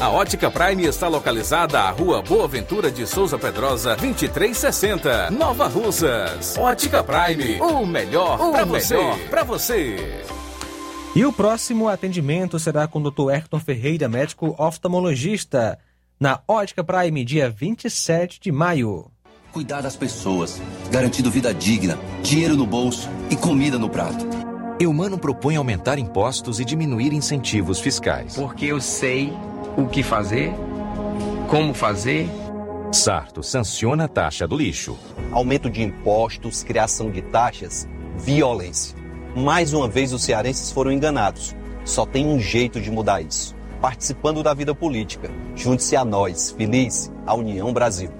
[SPEAKER 5] A Ótica Prime está localizada à Rua Boa Ventura de Souza Pedrosa, 2360, Nova Russas. Ótica Prime, o melhor para você. Pra você.
[SPEAKER 2] E o próximo atendimento será com o Dr. Hector Ferreira, médico oftalmologista, na Ótica Prime, dia 27 de maio.
[SPEAKER 15] Cuidar das pessoas, garantindo vida digna, dinheiro no bolso e comida no prato.
[SPEAKER 16] Eumano propõe aumentar impostos e diminuir incentivos fiscais.
[SPEAKER 17] Porque eu sei o que fazer, como fazer.
[SPEAKER 16] Sarto sanciona a taxa do lixo.
[SPEAKER 18] Aumento de impostos, criação de taxas, violência. Mais uma vez os cearenses foram enganados. Só tem um jeito de mudar isso. Participando da vida política. Junte-se a nós. Feliz, a União Brasil.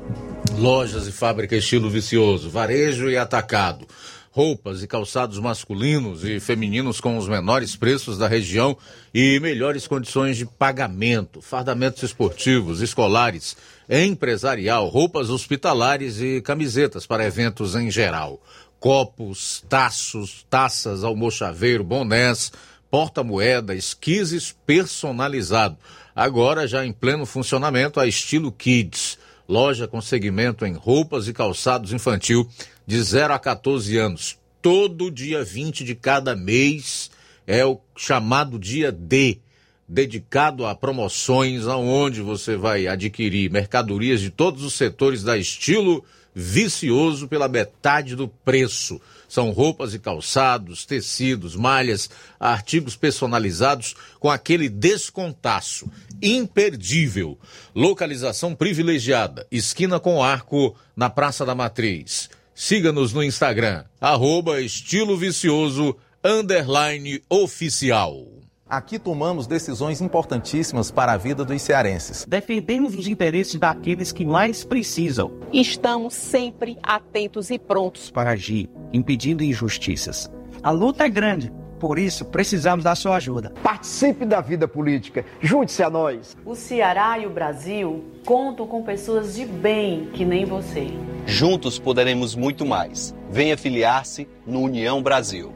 [SPEAKER 1] Lojas e fábrica estilo vicioso, varejo e atacado. Roupas e calçados masculinos e femininos com os menores preços da região e melhores condições de pagamento, fardamentos esportivos, escolares, empresarial, roupas hospitalares e camisetas para eventos em geral. Copos, taços, taças, almochaveiro, bonés, porta-moeda, esquises personalizado. Agora já em pleno funcionamento a estilo Kids. Loja com segmento em roupas e calçados infantil de 0 a 14 anos. Todo dia 20 de cada mês é o chamado dia D, dedicado a promoções, aonde você vai adquirir mercadorias de todos os setores da estilo vicioso pela metade do preço. São roupas e calçados, tecidos, malhas, artigos personalizados com aquele descontaço imperdível. Localização privilegiada, esquina com arco na Praça da Matriz. Siga-nos no Instagram, arroba estilo vicioso, underline oficial.
[SPEAKER 19] Aqui tomamos decisões importantíssimas para a vida dos cearenses.
[SPEAKER 20] Defendemos os interesses daqueles que mais precisam.
[SPEAKER 21] Estamos sempre atentos e prontos
[SPEAKER 20] para agir, impedindo injustiças.
[SPEAKER 22] A luta é grande, por isso precisamos da sua ajuda.
[SPEAKER 23] Participe da vida política, junte-se a nós.
[SPEAKER 24] O Ceará e o Brasil contam com pessoas de bem que nem você.
[SPEAKER 18] Juntos poderemos muito mais. Venha filiar-se no União Brasil.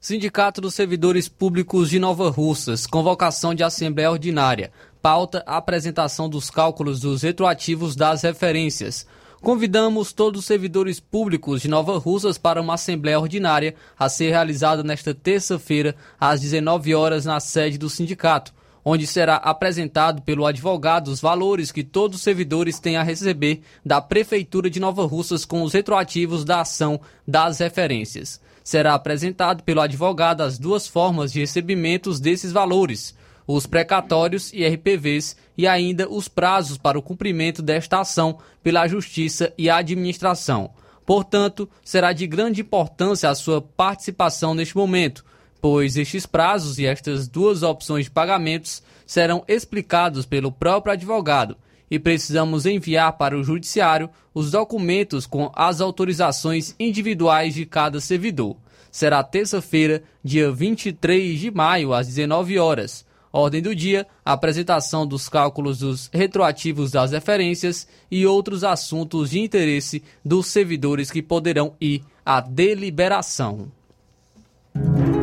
[SPEAKER 3] Sindicato dos Servidores Públicos de Nova Russas, convocação de Assembleia Ordinária. Pauta: apresentação dos cálculos dos retroativos das referências. Convidamos todos os servidores públicos de Nova Russas para uma assembleia ordinária a ser realizada nesta terça-feira às 19 horas na sede do sindicato, onde será apresentado pelo advogado os valores que todos os servidores têm a receber da prefeitura de Nova Russas com os retroativos da ação das referências. Será apresentado pelo advogado as duas formas de recebimentos desses valores os precatórios e RPVs e ainda os prazos para o cumprimento desta ação pela Justiça e Administração. Portanto, será de grande importância a sua participação neste momento, pois estes prazos e estas duas opções de pagamentos serão explicados pelo próprio advogado e precisamos enviar para o Judiciário os documentos com as autorizações individuais de cada servidor. Será terça-feira, dia 23 de maio, às 19 horas. Ordem do dia: apresentação dos cálculos dos retroativos das referências e outros assuntos de interesse dos servidores que poderão ir à deliberação.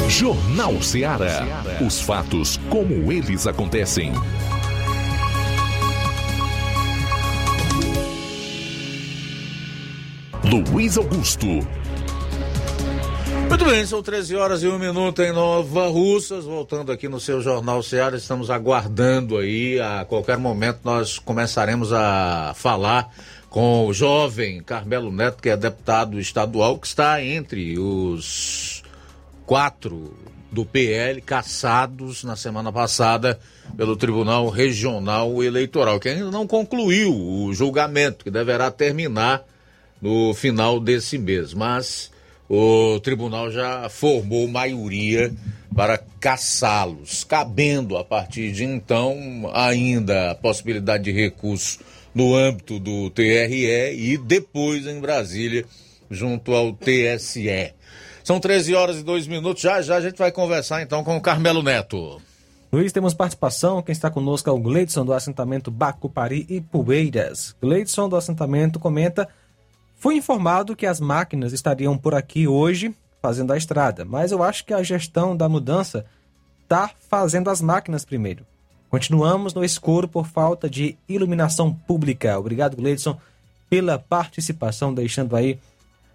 [SPEAKER 6] Jornal Ceará. Os fatos como eles acontecem. Luiz Augusto.
[SPEAKER 1] Muito bem, são 13 horas e um minuto em Nova Russas. Voltando aqui no seu Jornal Ceará, estamos aguardando aí. A qualquer momento nós começaremos a falar com o jovem Carmelo Neto, que é deputado estadual, que está entre os quatro do PL caçados na semana passada pelo Tribunal Regional Eleitoral, que ainda não concluiu o julgamento, que deverá terminar no final desse mês. Mas o tribunal já formou maioria para caçá-los, cabendo a partir de então ainda a possibilidade de recurso no âmbito do TRE e depois em Brasília, junto ao TSE. São 13 horas e 2 minutos. Já já a gente vai conversar então com o Carmelo Neto.
[SPEAKER 2] Luiz, temos participação. Quem está conosco é o Gleidson do assentamento Bacupari e Poeiras. Gleidson do assentamento comenta Fui informado que as máquinas estariam por aqui hoje fazendo a estrada, mas eu acho que a gestão da mudança está fazendo as máquinas primeiro. Continuamos no escuro por falta de iluminação pública. Obrigado, Gleidson, pela participação, deixando aí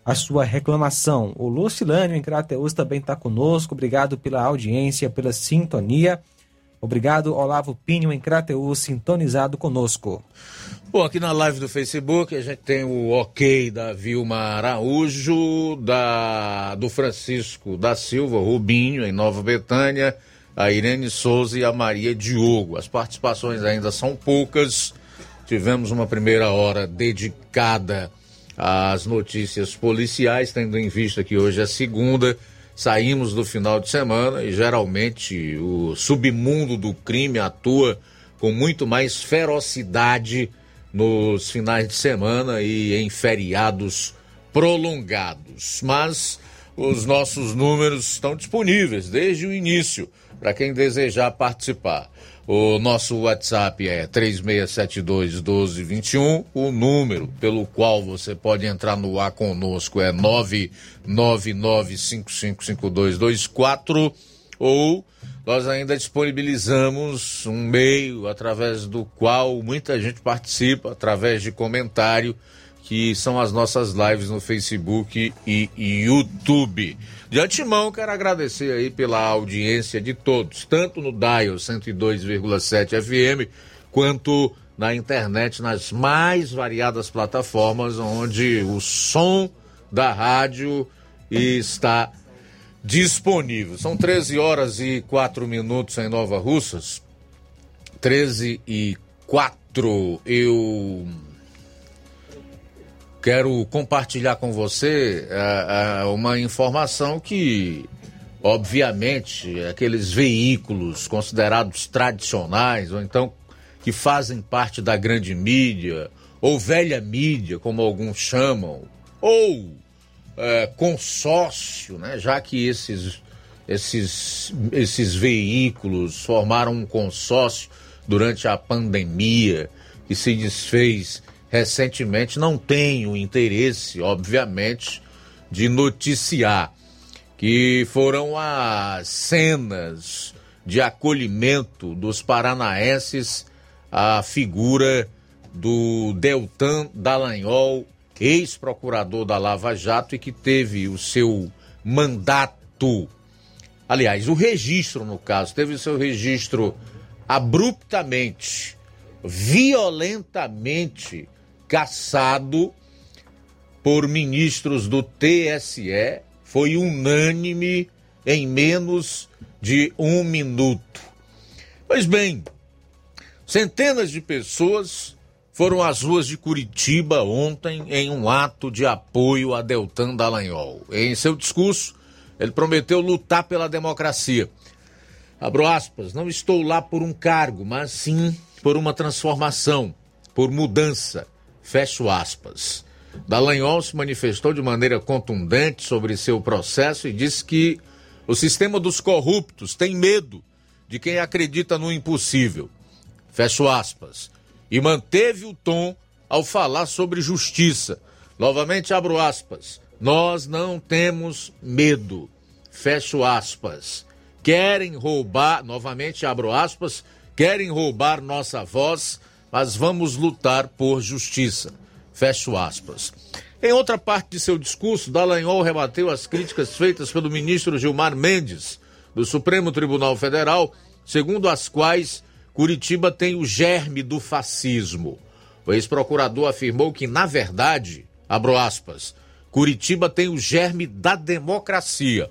[SPEAKER 2] a sua reclamação. O Lucilânio em Crateus também está conosco. Obrigado pela audiência, pela sintonia. Obrigado, Olavo Pinho, em Crateus, sintonizado conosco.
[SPEAKER 1] Bom, aqui na live do Facebook a gente tem o ok da Vilma Araújo, da, do Francisco da Silva Rubinho, em Nova Betânia, a Irene Souza e a Maria Diogo. As participações ainda são poucas. Tivemos uma primeira hora dedicada às notícias policiais, tendo em vista que hoje é segunda saímos do final de semana e geralmente o submundo do crime atua com muito mais ferocidade nos finais de semana e em feriados prolongados. Mas os nossos números estão disponíveis desde o início para quem desejar participar. O nosso WhatsApp é 36721221. O número pelo qual você pode entrar no ar conosco é 999555224 ou nós ainda disponibilizamos um meio através do qual muita gente participa, através de comentário, que são as nossas lives no Facebook e YouTube. De antemão, quero agradecer aí pela audiência de todos, tanto no Dial 102,7 FM, quanto na internet, nas mais variadas plataformas, onde o som da rádio está disponível. São 13 horas e 4 minutos em Nova Russas. 13 e 4. Eu quero compartilhar com você uh, uh, uma informação que, obviamente, aqueles veículos considerados tradicionais, ou então que fazem parte da grande mídia, ou velha mídia, como alguns chamam, ou uh, consórcio, né, já que esses, esses, esses veículos formaram um consórcio durante a pandemia que se desfez recentemente não tenho interesse, obviamente, de noticiar que foram as cenas de acolhimento dos paranaenses à figura do Deltan Dallagnol, ex-procurador da Lava Jato e que teve o seu mandato, aliás, o registro no caso, teve o seu registro abruptamente, violentamente cassado por ministros do TSE, foi unânime em menos de um minuto. Pois bem, centenas de pessoas foram às ruas de Curitiba ontem em um ato de apoio a Deltan Dallagnol. Em seu discurso, ele prometeu lutar pela democracia. Abro aspas, não estou lá por um cargo, mas sim por uma transformação, por mudança. Fecho aspas. Dallagnol se manifestou de maneira contundente sobre seu processo e disse que o sistema dos corruptos tem medo de quem acredita no impossível. Fecho aspas. E manteve o tom ao falar sobre justiça. Novamente abro aspas. Nós não temos medo. Fecho aspas. Querem roubar, novamente abro aspas, querem roubar nossa voz, mas vamos lutar por justiça. Fecho aspas. Em outra parte de seu discurso, Dallagnol rebateu as críticas feitas pelo ministro Gilmar Mendes, do Supremo Tribunal Federal, segundo as quais Curitiba tem o germe do fascismo. O ex-procurador afirmou que, na verdade, abro aspas, Curitiba tem o germe da democracia.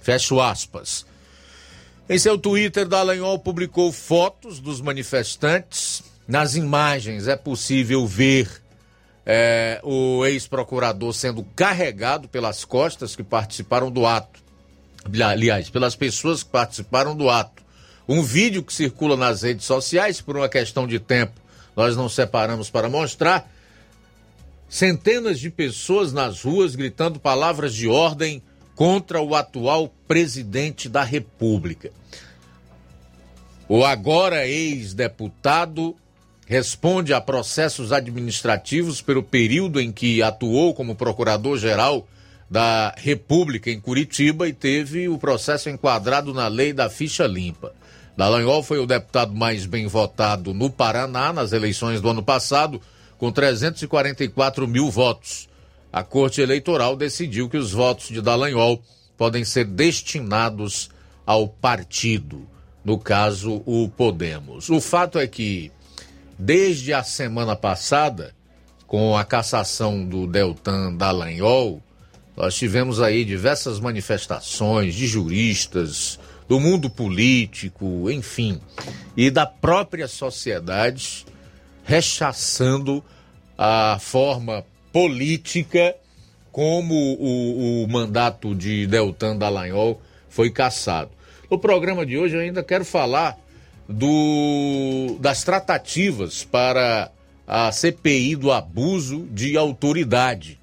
[SPEAKER 1] Fecho aspas. Em seu Twitter, Dallagnol publicou fotos dos manifestantes. Nas imagens é possível ver é, o ex-procurador sendo carregado pelas costas que participaram do ato. Aliás, pelas pessoas que participaram do ato. Um vídeo que circula nas redes sociais, por uma questão de tempo, nós não separamos para mostrar. Centenas de pessoas nas ruas gritando palavras de ordem contra o atual presidente da República. O agora ex-deputado responde a processos administrativos pelo período em que atuou como procurador-geral da República em Curitiba e teve o processo enquadrado na lei da ficha limpa. Dallagnol foi o deputado mais bem votado no Paraná nas eleições do ano passado, com 344 mil votos. A Corte Eleitoral decidiu que os votos de Dallagnol podem ser destinados ao partido, no caso, o Podemos. O fato é que Desde a semana passada, com a cassação do Deltan Dallagnol, nós tivemos aí diversas manifestações de juristas, do mundo político, enfim, e da própria sociedade rechaçando a forma política como o, o mandato de Deltan Dallagnol foi cassado. No programa de hoje eu ainda quero falar do, das tratativas para a CPI do abuso de autoridade.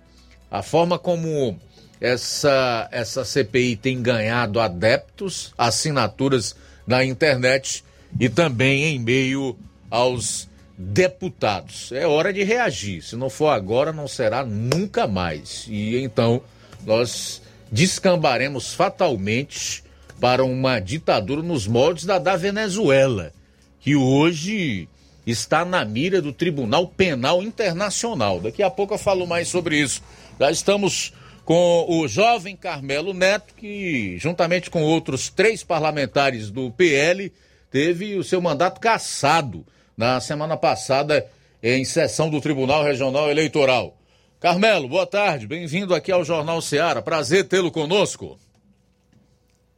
[SPEAKER 1] A forma como essa, essa CPI tem ganhado adeptos, assinaturas na internet e também em meio aos deputados. É hora de reagir. Se não for agora, não será nunca mais. E então nós descambaremos fatalmente para uma ditadura nos moldes da da Venezuela, que hoje está na mira do Tribunal Penal Internacional. Daqui a pouco eu falo mais sobre isso. Já estamos com o jovem Carmelo Neto, que, juntamente com outros três parlamentares do PL, teve o seu mandato cassado na semana passada em sessão do Tribunal Regional Eleitoral. Carmelo, boa tarde, bem-vindo aqui ao Jornal Ceará. Prazer tê-lo conosco.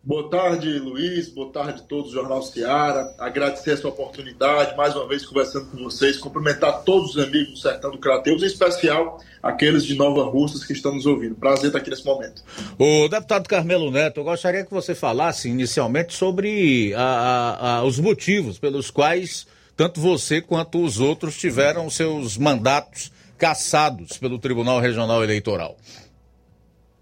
[SPEAKER 25] Boa tarde, Luiz. Boa tarde a todos do Jornal Seara. Agradecer essa oportunidade, mais uma vez conversando com vocês. Cumprimentar todos os amigos do Sertão do Crateus, em especial aqueles de Nova Russas que estão nos ouvindo. Prazer estar aqui nesse momento.
[SPEAKER 1] O deputado Carmelo Neto, eu gostaria que você falasse inicialmente sobre a, a, os motivos pelos quais tanto você quanto os outros tiveram seus mandatos cassados pelo Tribunal Regional Eleitoral.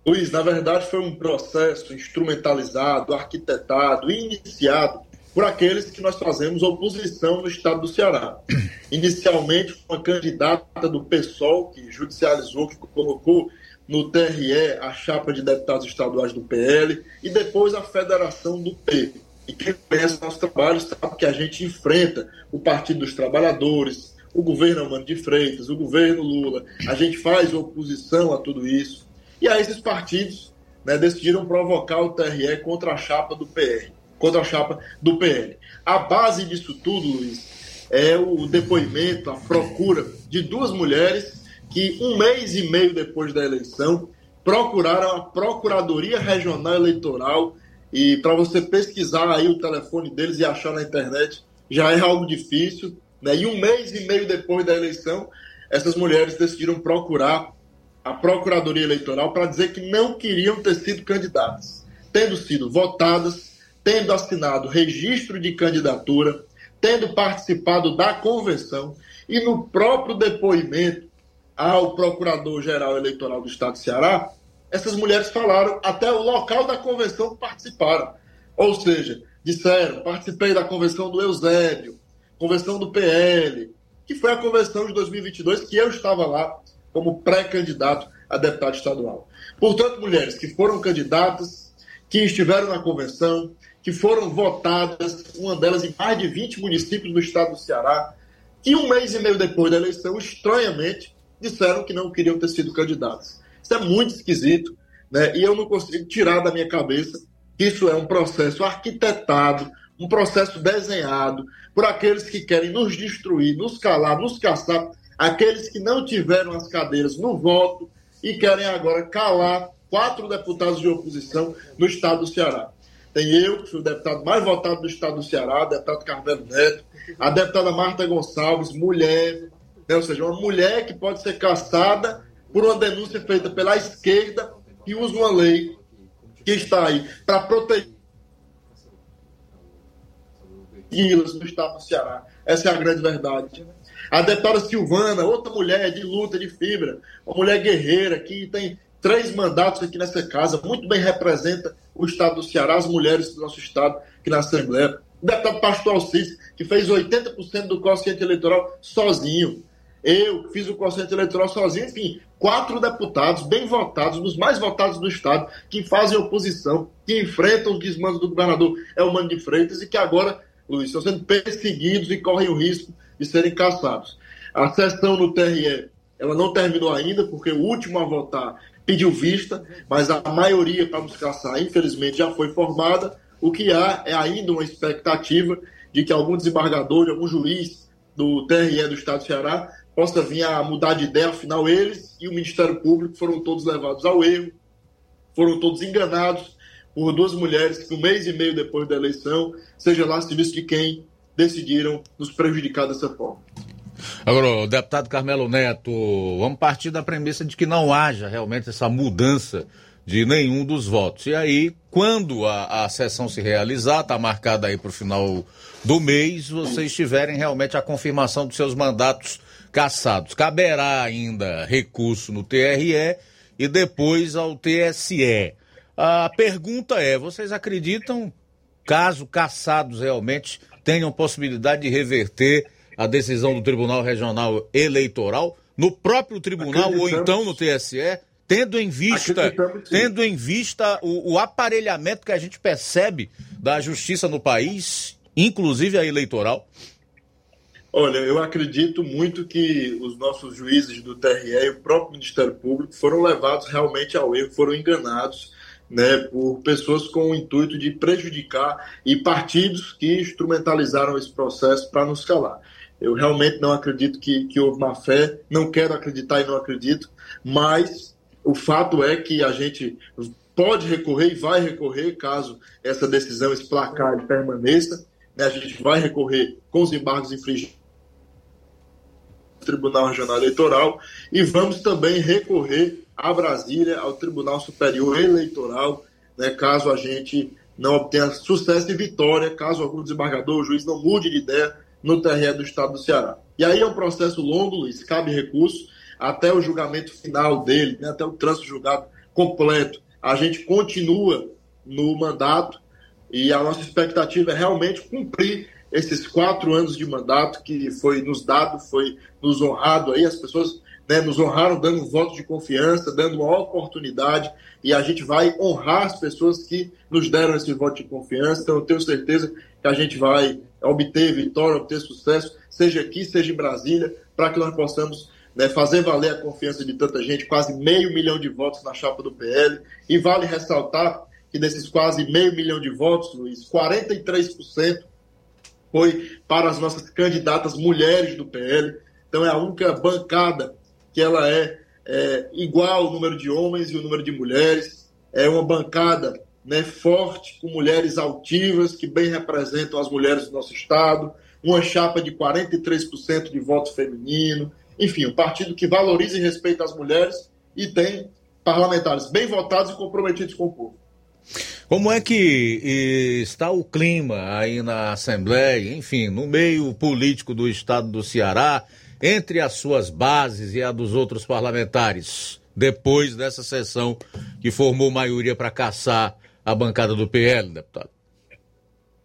[SPEAKER 25] Luiz, na verdade foi um processo instrumentalizado, arquitetado iniciado por aqueles que nós fazemos oposição no estado do Ceará. Inicialmente, uma candidata do PSOL, que judicializou, que colocou no TRE a chapa de deputados estaduais do PL, e depois a federação do P. E quem conhece nosso trabalho sabe que a gente enfrenta o Partido dos Trabalhadores, o governo Almano de Freitas, o governo Lula, a gente faz oposição a tudo isso. E aí esses partidos né, decidiram provocar o TRE contra a chapa do PR, contra a chapa do PL. A base disso tudo, Luiz, é o depoimento, a procura de duas mulheres que um mês e meio depois da eleição procuraram a Procuradoria Regional Eleitoral e para você pesquisar aí o telefone deles e achar na internet já é algo difícil. Né? E um mês e meio depois da eleição, essas mulheres decidiram procurar a Procuradoria Eleitoral para dizer que não queriam ter sido candidatas, tendo sido votadas, tendo assinado registro de candidatura, tendo participado da convenção e no próprio depoimento ao Procurador-Geral Eleitoral do Estado de Ceará, essas mulheres falaram até o local da convenção que participaram. Ou seja, disseram: participei da convenção do Eusébio, convenção do PL, que foi a convenção de 2022 que eu estava lá como pré-candidato a deputado estadual. Portanto, mulheres que foram candidatas, que estiveram na convenção, que foram votadas, uma delas em mais de 20 municípios do estado do Ceará, que um mês e meio depois da eleição, estranhamente, disseram que não queriam ter sido candidatas. Isso é muito esquisito, né? E eu não consigo tirar da minha cabeça que isso é um processo arquitetado, um processo desenhado por aqueles que querem nos destruir, nos calar, nos caçar, aqueles que não tiveram as cadeiras no voto e querem agora calar quatro deputados de oposição no estado do Ceará. Tem eu, que fui o deputado mais votado do estado do Ceará, deputado Carmelo Neto, a deputada Marta Gonçalves, mulher, né? ou seja, uma mulher que pode ser caçada por uma denúncia feita pela esquerda que usa uma lei que está aí para proteger no estado do Ceará. Essa é a grande verdade. A deputada Silvana, outra mulher de luta, de fibra, uma mulher guerreira que tem três mandatos aqui nessa casa, muito bem representa o estado do Ceará, as mulheres do nosso estado aqui na Assembleia. O deputado Pastor Alcides, que fez 80% do quociente eleitoral sozinho. Eu fiz o quociente eleitoral sozinho, enfim, quatro deputados bem votados, dos mais votados do Estado, que fazem oposição, que enfrentam os desmandos do governador Elmano de Freitas e que agora, Luiz, estão sendo perseguidos e correm o risco de serem caçados. A sessão no TRE ela não terminou ainda, porque o último a votar pediu vista, mas a maioria para nos caçar, infelizmente, já foi formada. O que há é ainda uma expectativa de que algum desembargador, algum juiz do TRE do Estado do Ceará possa vir a mudar de ideia, afinal eles e o Ministério Público foram todos levados ao erro, foram todos enganados por duas mulheres que um mês e meio depois da eleição, seja lá serviço de quem, decidiram nos prejudicar dessa forma.
[SPEAKER 1] Agora, deputado Carmelo Neto, vamos partir da premissa de que não haja realmente essa mudança de nenhum dos votos. E aí, quando a, a sessão se realizar, está marcada aí para o final do mês, vocês tiverem realmente a confirmação dos seus mandatos caçados. Caberá ainda recurso no TRE e depois ao TSE. A pergunta é: vocês acreditam, caso caçados realmente tenham possibilidade de reverter a decisão do Tribunal Regional Eleitoral no próprio tribunal ou então no TSE? Tendo em vista, tendo em vista o, o aparelhamento que a gente percebe da justiça no país, inclusive a eleitoral?
[SPEAKER 25] Olha, eu acredito muito que os nossos juízes do TRE e o próprio Ministério Público foram levados realmente ao erro, foram enganados né, por pessoas com o intuito de prejudicar e partidos que instrumentalizaram esse processo para nos calar. Eu realmente não acredito que, que houve má fé, não quero acreditar e não acredito, mas o fato é que a gente pode recorrer e vai recorrer caso essa decisão, esse placar permaneça. Né, a gente vai recorrer com os embargos infringidos Tribunal Regional Eleitoral e vamos também recorrer a Brasília, ao Tribunal Superior Eleitoral, né, caso a gente não obtenha sucesso e vitória, caso algum desembargador, o juiz não mude de ideia no TRE do Estado do Ceará. E aí é um processo longo, Luiz, cabe recurso, até o julgamento final dele, né, até o trânsito julgado completo. A gente continua no mandato e a nossa expectativa é realmente cumprir esses quatro anos de mandato que foi nos dado, foi nos honrado aí, as pessoas né, nos honraram dando um voto de confiança, dando uma oportunidade, e a gente vai honrar as pessoas que nos deram esse voto de confiança. Então, eu tenho certeza que a gente vai obter vitória, obter sucesso, seja aqui, seja em Brasília, para que nós possamos né, fazer valer a confiança de tanta gente, quase meio milhão de votos na chapa do PL. E vale ressaltar que desses quase meio milhão de votos, Luiz, 43% foi para as nossas candidatas mulheres do PL. Então é a única bancada que ela é, é igual o número de homens e o número de mulheres. É uma bancada né, forte, com mulheres altivas, que bem representam as mulheres do nosso Estado, uma chapa de 43% de voto feminino, enfim, um partido que valoriza e respeita as mulheres e tem parlamentares bem votados e comprometidos com o povo.
[SPEAKER 1] Como é que está o clima aí na Assembleia, enfim, no meio político do estado do Ceará, entre as suas bases e a dos outros parlamentares, depois dessa sessão que formou maioria para caçar a bancada do PL, deputado?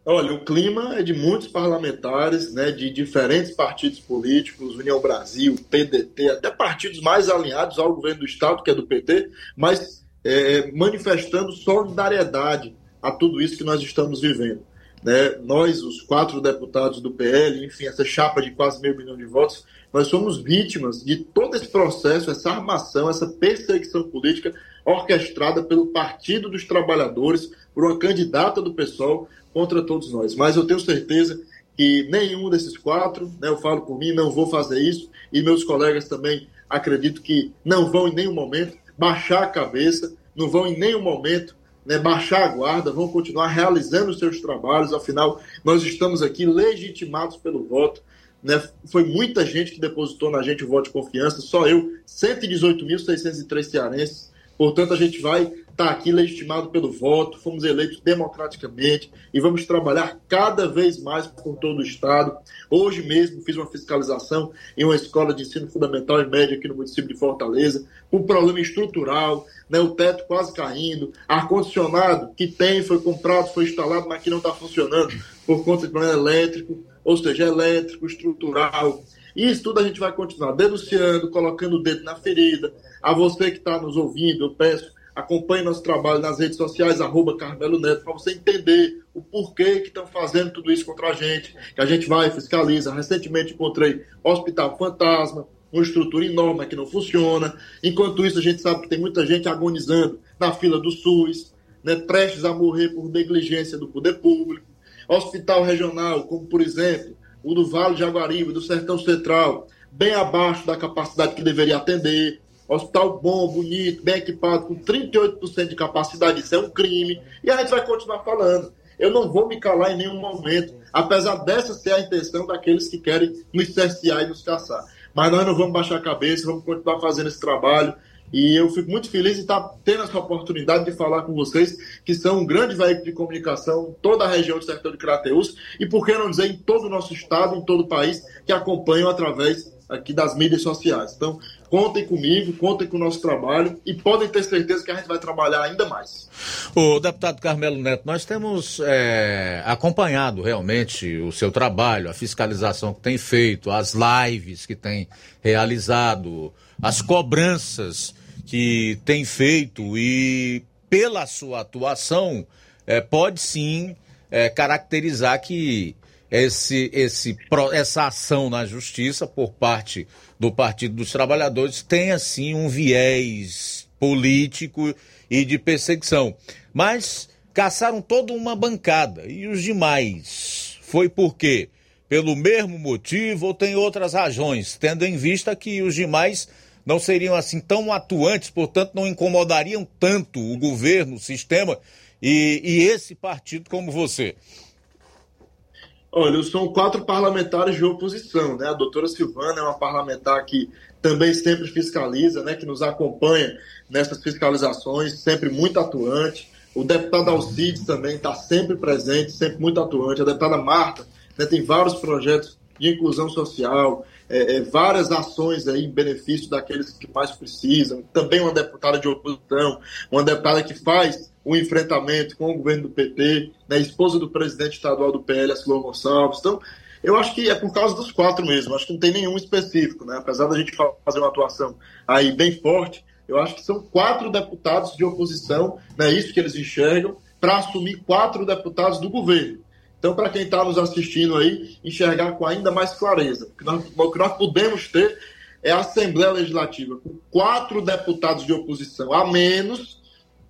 [SPEAKER 25] Olha, o clima é de muitos parlamentares, né, de diferentes partidos políticos, União Brasil, PDT, até partidos mais alinhados ao governo do Estado, que é do PT, mas é, manifestando solidariedade a tudo isso que nós estamos vivendo. Né? Nós, os quatro deputados do PL, enfim, essa chapa de quase meio milhão de votos, nós somos vítimas de todo esse processo, essa armação, essa perseguição política orquestrada pelo Partido dos Trabalhadores, por uma candidata do PSOL contra todos nós. Mas eu tenho certeza que nenhum desses quatro, né, eu falo por mim, não vou fazer isso, e meus colegas também acredito que não vão em nenhum momento baixar a cabeça, não vão em nenhum momento né, baixar a guarda, vão continuar realizando os seus trabalhos, afinal, nós estamos aqui legitimados pelo voto. Né? Foi muita gente que depositou na gente o voto de confiança, só eu, 118.603 cearenses. Portanto, a gente vai estar tá aqui legitimado pelo voto, fomos eleitos democraticamente e vamos trabalhar cada vez mais por todo o Estado. Hoje mesmo fiz uma fiscalização em uma escola de ensino fundamental e médio aqui no município de Fortaleza, com problema estrutural, né, o teto quase caindo, ar-condicionado que tem, foi comprado, foi instalado, mas que não está funcionando por conta de problema elétrico, ou seja, elétrico, estrutural. Isso tudo a gente vai continuar denunciando, colocando o dedo na ferida. A você que está nos ouvindo, eu peço, acompanhe nosso trabalho nas redes sociais, arroba Carmelo Neto, para você entender o porquê que estão fazendo tudo isso contra a gente, que a gente vai e fiscaliza. Recentemente encontrei Hospital Fantasma, uma estrutura enorme que não funciona. Enquanto isso, a gente sabe que tem muita gente agonizando na fila do SUS, né, prestes a morrer por negligência do poder público. Hospital regional, como por exemplo o do Vale de Jaguaribe, do Sertão Central, bem abaixo da capacidade que deveria atender. Hospital bom, bonito, bem equipado, com 38% de capacidade, isso é um crime. E a gente vai continuar falando. Eu não vou me calar em nenhum momento, apesar dessa ser a intenção daqueles que querem nos cercear e nos caçar. Mas nós não vamos baixar a cabeça, vamos continuar fazendo esse trabalho. E eu fico muito feliz de estar tendo essa oportunidade de falar com vocês, que são um grande veículo de comunicação em toda a região do sertão de Crateus, e por que não dizer em todo o nosso estado, em todo o país, que acompanham através aqui das mídias sociais. Então, contem comigo, contem com o nosso trabalho e podem ter certeza que a gente vai trabalhar ainda mais.
[SPEAKER 1] O deputado Carmelo Neto, nós temos é, acompanhado realmente o seu trabalho, a fiscalização que tem feito, as lives que tem realizado, as cobranças que tem feito e pela sua atuação é, pode sim é, caracterizar que esse, esse, essa ação na justiça por parte do Partido dos Trabalhadores tem, assim, um viés político e de perseguição. Mas caçaram toda uma bancada. E os demais? Foi por quê? Pelo mesmo motivo ou tem outras razões, tendo em vista que os demais não seriam assim tão atuantes, portanto não incomodariam tanto o governo, o sistema e, e esse partido como você?
[SPEAKER 25] Olha, são quatro parlamentares de oposição, né? A doutora Silvana é uma parlamentar que também sempre fiscaliza, né? Que nos acompanha nessas fiscalizações, sempre muito atuante. O deputado Alcides também está sempre presente, sempre muito atuante. A deputada Marta né, tem vários projetos de inclusão social, é, é, várias ações aí em benefício daqueles que mais precisam. Também uma deputada de oposição, uma deputada que faz o enfrentamento com o governo do PT, né, esposa do presidente estadual do PL, Silvio Gonçalves. Então, eu acho que é por causa dos quatro mesmo, acho que não tem nenhum específico, né? Apesar da gente fazer uma atuação aí bem forte, eu acho que são quatro deputados de oposição, né? Isso que eles enxergam, para assumir quatro deputados do governo. Então, para quem está nos assistindo aí, enxergar com ainda mais clareza. O que, nós, o que nós podemos ter é a Assembleia Legislativa com quatro deputados de oposição a menos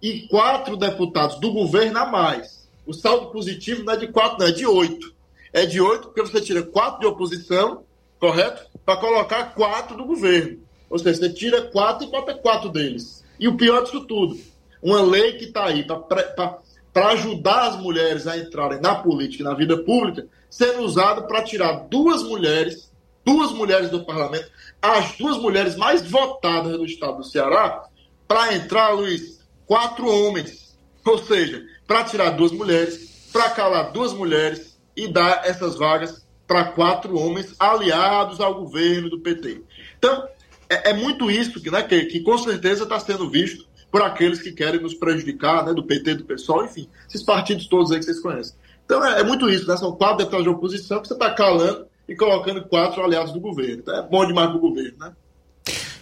[SPEAKER 25] e quatro deputados do governo a mais. O saldo positivo não é de quatro, não, é de oito. É de oito porque você tira quatro de oposição, correto? Para colocar quatro do governo. Ou seja, você tira quatro e bota quatro deles. E o pior disso tudo, uma lei que está aí para ajudar as mulheres a entrarem na política e na vida pública, sendo usado para tirar duas mulheres, duas mulheres do parlamento, as duas mulheres mais votadas do estado do Ceará, para entrar, Luiz, quatro homens. Ou seja, para tirar duas mulheres, para calar duas mulheres e dar essas vagas para quatro homens aliados ao governo do PT. Então, é, é muito isso que, né, que, que com certeza está sendo visto por aqueles que querem nos prejudicar, né, do PT, do PSOL, enfim, esses partidos todos aí que vocês conhecem. Então é, é muito isso, né? São quatro deputados de oposição que você está calando e colocando quatro aliados do governo. Então é bom demais para o governo, né?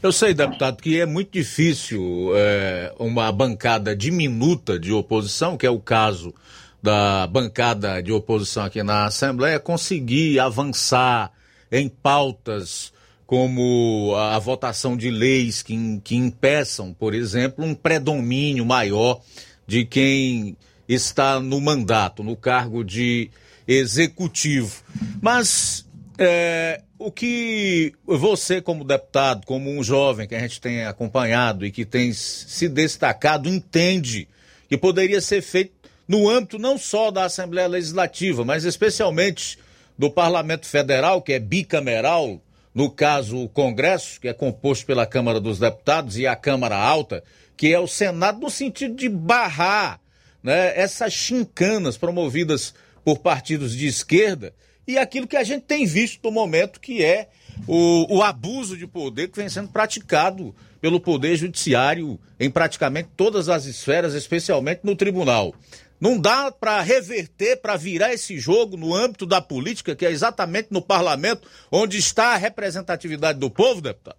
[SPEAKER 1] Eu sei, deputado, que é muito difícil é, uma bancada diminuta de oposição, que é o caso da bancada de oposição aqui na Assembleia, conseguir avançar em pautas como a, votação de leis que, que impeçam, por exemplo, um predomínio maior de quem está no mandato, no cargo de executivo. Mas é, o que você, como deputado, como um jovem que a gente tem acompanhado e que tem se destacado, entende que poderia ser feito no âmbito não só da Assembleia Legislativa, mas especialmente do Parlamento Federal, que é bicameral, no caso o Congresso, que é composto pela Câmara dos Deputados e a Câmara Alta, que é o Senado, no sentido de barrar né, essas chincanas promovidas por partidos de esquerda e aquilo que a gente tem visto no momento, que é o, o abuso de poder que vem sendo praticado pelo Poder Judiciário em praticamente todas as esferas, especialmente no tribunal. Não dá para reverter, para virar esse jogo no âmbito da política, que é exatamente no parlamento, onde está a representatividade do povo, deputado?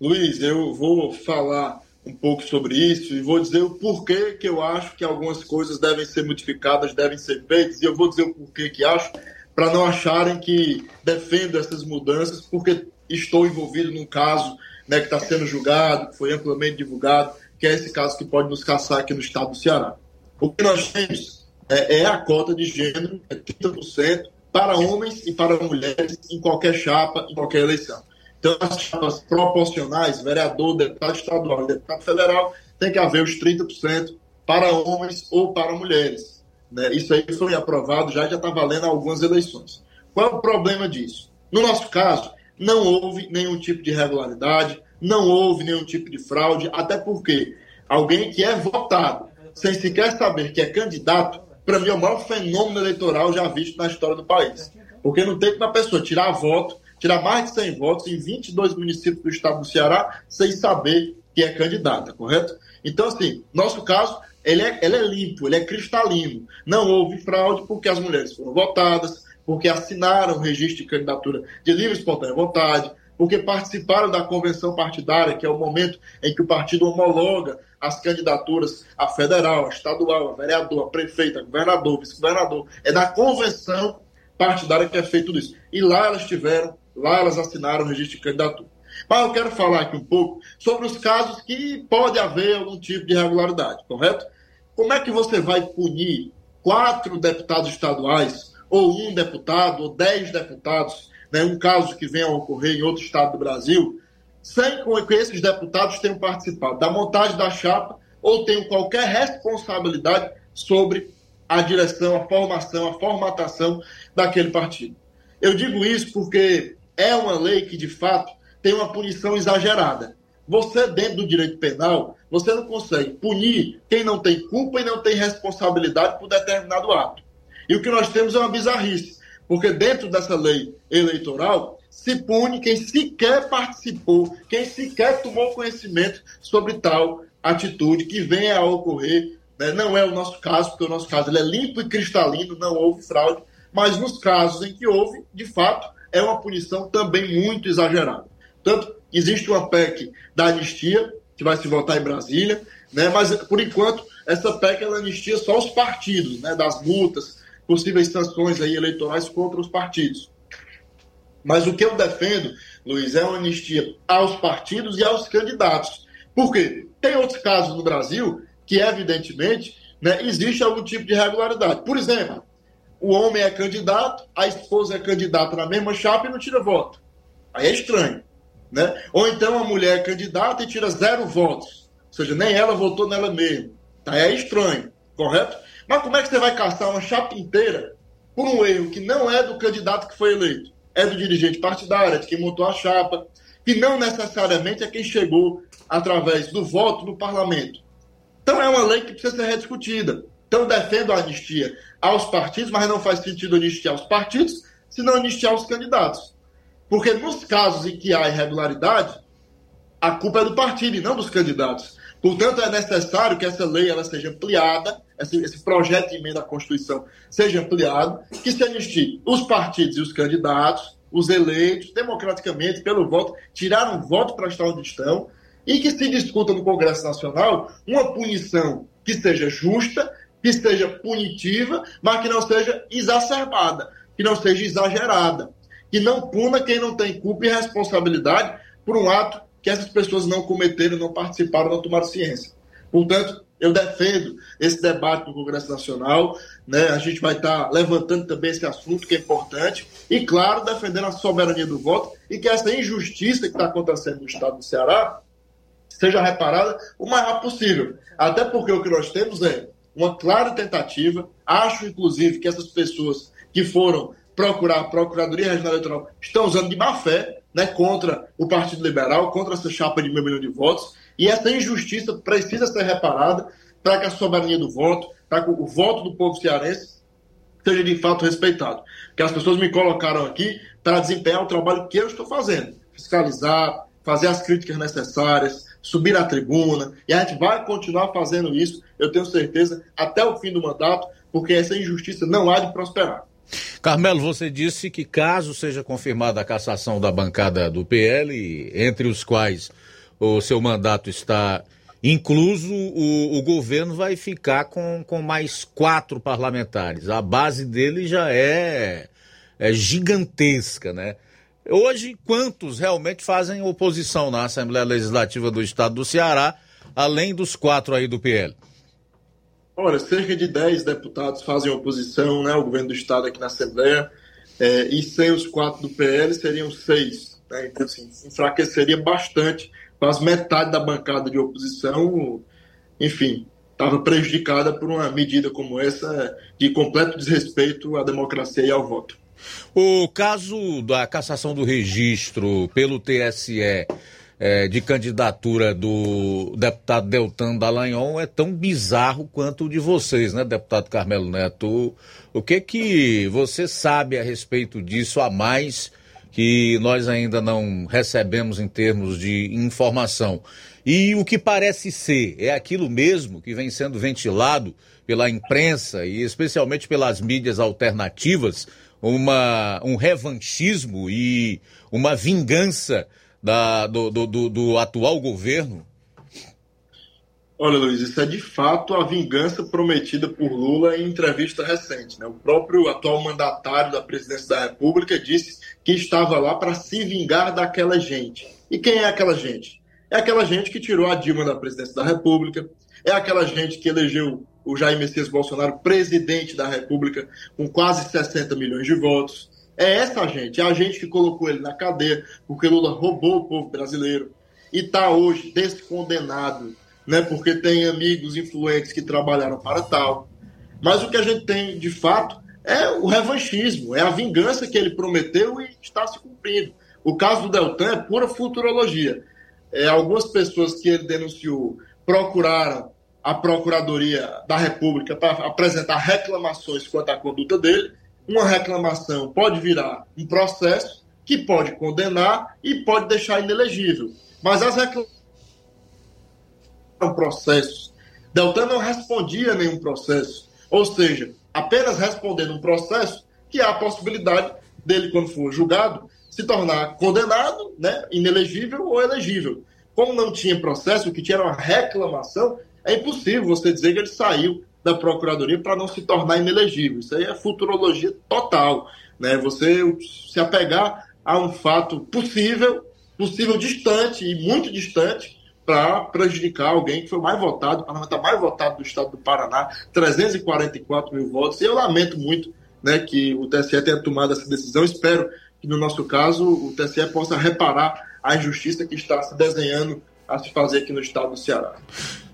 [SPEAKER 25] Luiz, eu vou falar um pouco sobre isso e vou dizer o porquê que eu acho que algumas coisas devem ser modificadas, devem ser feitas, e eu vou dizer o porquê que acho, para não acharem que defendo essas mudanças, porque estou envolvido num caso né, que está sendo julgado, que foi amplamente divulgado, que é esse caso que pode nos caçar aqui no estado do Ceará. O que nós temos é, é a cota de gênero, é 30% para homens e para mulheres em qualquer chapa, em qualquer eleição. Então, as chapas proporcionais, vereador, deputado estadual deputado federal, tem que haver os 30% para homens ou para mulheres. Né? Isso aí foi aprovado, já já está valendo algumas eleições. Qual é o problema disso? No nosso caso, não houve nenhum tipo de irregularidade, não houve nenhum tipo de fraude, até porque alguém que é votado sem sequer saber que é candidato, para mim é o maior fenômeno eleitoral já visto na história do país. Porque não tem uma pessoa tirar voto, tirar mais de 100 votos em 22 municípios do estado do Ceará sem saber que é candidata, correto? Então, assim, nosso caso, ele é, ele é limpo, ele é cristalino. Não houve fraude porque as mulheres foram votadas, porque assinaram o registro de candidatura de livre e espontânea vontade, porque participaram da convenção partidária, que é o momento em que o partido homologa as candidaturas a federal, a estadual, a vereador, a prefeito, a governador, vice-governador. É na convenção partidária que é feito tudo isso. E lá elas tiveram, lá elas assinaram o registro de candidatura. Mas eu quero falar aqui um pouco sobre os casos que pode haver algum tipo de irregularidade, correto? Como é que você vai punir quatro deputados estaduais, ou um deputado, ou dez deputados né, um caso que venha a ocorrer em outro estado do Brasil, sem que esses deputados tenham participado da montagem da chapa ou tenham qualquer responsabilidade sobre a direção, a formação, a formatação daquele partido. Eu digo isso porque é uma lei que, de fato, tem uma punição exagerada. Você, dentro do direito penal, você não consegue punir quem não tem culpa e não tem responsabilidade por determinado ato. E o que nós temos é uma bizarrice. Porque dentro dessa lei eleitoral se pune quem sequer participou, quem sequer tomou conhecimento sobre tal atitude que venha a ocorrer. Né? Não é o nosso caso, porque o nosso caso é limpo e cristalino, não houve fraude, mas nos casos em que houve, de fato, é uma punição também muito exagerada. Tanto existe uma PEC da anistia, que vai se votar em Brasília, né? mas por enquanto essa PEC ela anistia só os partidos, né? das multas, possíveis sanções aí eleitorais contra os partidos. Mas o que eu defendo, Luiz, é uma anistia aos partidos e aos candidatos. Por quê? Tem outros casos no Brasil que, evidentemente, né, existe algum tipo de irregularidade. Por exemplo, o homem é candidato, a esposa é candidata na mesma chapa e não tira voto. Aí é estranho. Né? Ou então a mulher é candidata e tira zero votos. Ou seja, nem ela votou nela mesma. Aí é estranho, correto? Mas como é que você vai caçar uma chapa inteira por um erro que não é do candidato que foi eleito? É do dirigente partidário, é de quem montou a chapa, que não necessariamente é quem chegou através do voto no parlamento. Então é uma lei que precisa ser rediscutida. Então defendo a anistia aos partidos, mas não faz sentido anistiar os partidos, senão anistiar os candidatos. Porque nos casos em que há irregularidade, a culpa é do partido e não dos candidatos. Portanto, é necessário que essa lei ela seja ampliada, esse, esse projeto de emenda à Constituição seja ampliado, que se anistie os partidos e os candidatos, os eleitos, democraticamente, pelo voto, tiraram voto para estar onde estão, e que se discuta no Congresso Nacional uma punição que seja justa, que seja punitiva, mas que não seja exacerbada, que não seja exagerada, que não puna quem não tem culpa e responsabilidade por um ato que essas pessoas não cometeram, não participaram, não tomaram ciência. Portanto, eu defendo esse debate no Congresso Nacional, né? a gente vai estar levantando também esse assunto que é importante, e, claro, defendendo a soberania do voto e que essa injustiça que está acontecendo no estado do Ceará seja reparada o mais rápido possível. Até porque o que nós temos é uma clara tentativa, acho, inclusive, que essas pessoas que foram procurar a Procuradoria Regional Eleitoral estão usando de má fé né, contra o Partido Liberal, contra essa chapa de meio milhão de votos, e essa injustiça precisa ser reparada para que a soberania do voto, para que o voto do povo cearense seja de fato respeitado. Que as pessoas me colocaram aqui para desempenhar o trabalho que eu estou fazendo, fiscalizar, fazer as críticas necessárias, subir à tribuna, e a gente vai continuar fazendo isso, eu tenho certeza, até o fim do mandato, porque essa injustiça não há de prosperar.
[SPEAKER 1] Carmelo, você disse que caso seja confirmada a cassação da bancada do PL, entre os quais o seu mandato está incluso, o, o governo vai ficar com, com mais quatro parlamentares. A base dele já é, é gigantesca, né? Hoje, quantos realmente fazem oposição na Assembleia Legislativa do Estado do Ceará, além dos quatro aí do PL?
[SPEAKER 25] Olha, cerca de 10 deputados fazem oposição né, ao governo do Estado aqui na Assembleia, é, e sem os quatro do PL seriam seis. Né? Então, assim, enfraqueceria bastante, quase metade da bancada de oposição, enfim, estava prejudicada por uma medida como essa de completo desrespeito à democracia e ao voto.
[SPEAKER 1] O caso da cassação do registro pelo TSE é, de candidatura do deputado Deltan Dallagnol é tão bizarro quanto o de vocês, né, deputado Carmelo Neto? O que que você sabe a respeito disso a mais que nós ainda não recebemos em termos de informação? E o que parece ser é aquilo mesmo que vem sendo ventilado pela imprensa e especialmente pelas mídias alternativas uma, um revanchismo e uma vingança da, do, do, do, atual governo?
[SPEAKER 25] Olha, Luiz, isso é de fato a vingança prometida por Lula em entrevista recente. Né? O próprio atual mandatário da presidência da República disse que estava lá para se vingar daquela gente. E quem é aquela gente? É aquela gente que tirou a Dilma da presidência da República, é aquela gente que elegeu o Jair Messias Bolsonaro presidente da República com quase 60 milhões de votos. É essa gente, é a gente que colocou ele na cadeia, porque Lula roubou o povo brasileiro e está hoje descondenado, né, porque tem amigos influentes que trabalharam para tal. Mas o que a gente tem, de fato, é o revanchismo, é a vingança que ele prometeu e está se cumprindo. O caso do Deltan é pura futurologia. É, algumas pessoas que ele denunciou procuraram a Procuradoria da República para apresentar reclamações quanto à conduta dele. Uma reclamação pode virar um processo que pode condenar e pode deixar inelegível. Mas as reclamações processos. Deltan não respondia a nenhum processo. Ou seja, apenas respondendo um processo que há a possibilidade dele, quando for julgado, se tornar condenado, né, inelegível ou elegível. Como não tinha processo, o que tinha era uma reclamação, é impossível você dizer que ele saiu da Procuradoria para não se tornar inelegível. Isso aí é futurologia total. Né? Você se apegar a um fato possível, possível distante e muito distante, para prejudicar alguém que foi mais votado, o parlamentar mais votado do estado do Paraná, 344 mil votos. E eu lamento muito né, que o TSE tenha tomado essa decisão. Espero que, no nosso caso, o TSE possa reparar a injustiça que está se desenhando a se fazer aqui no estado do Ceará.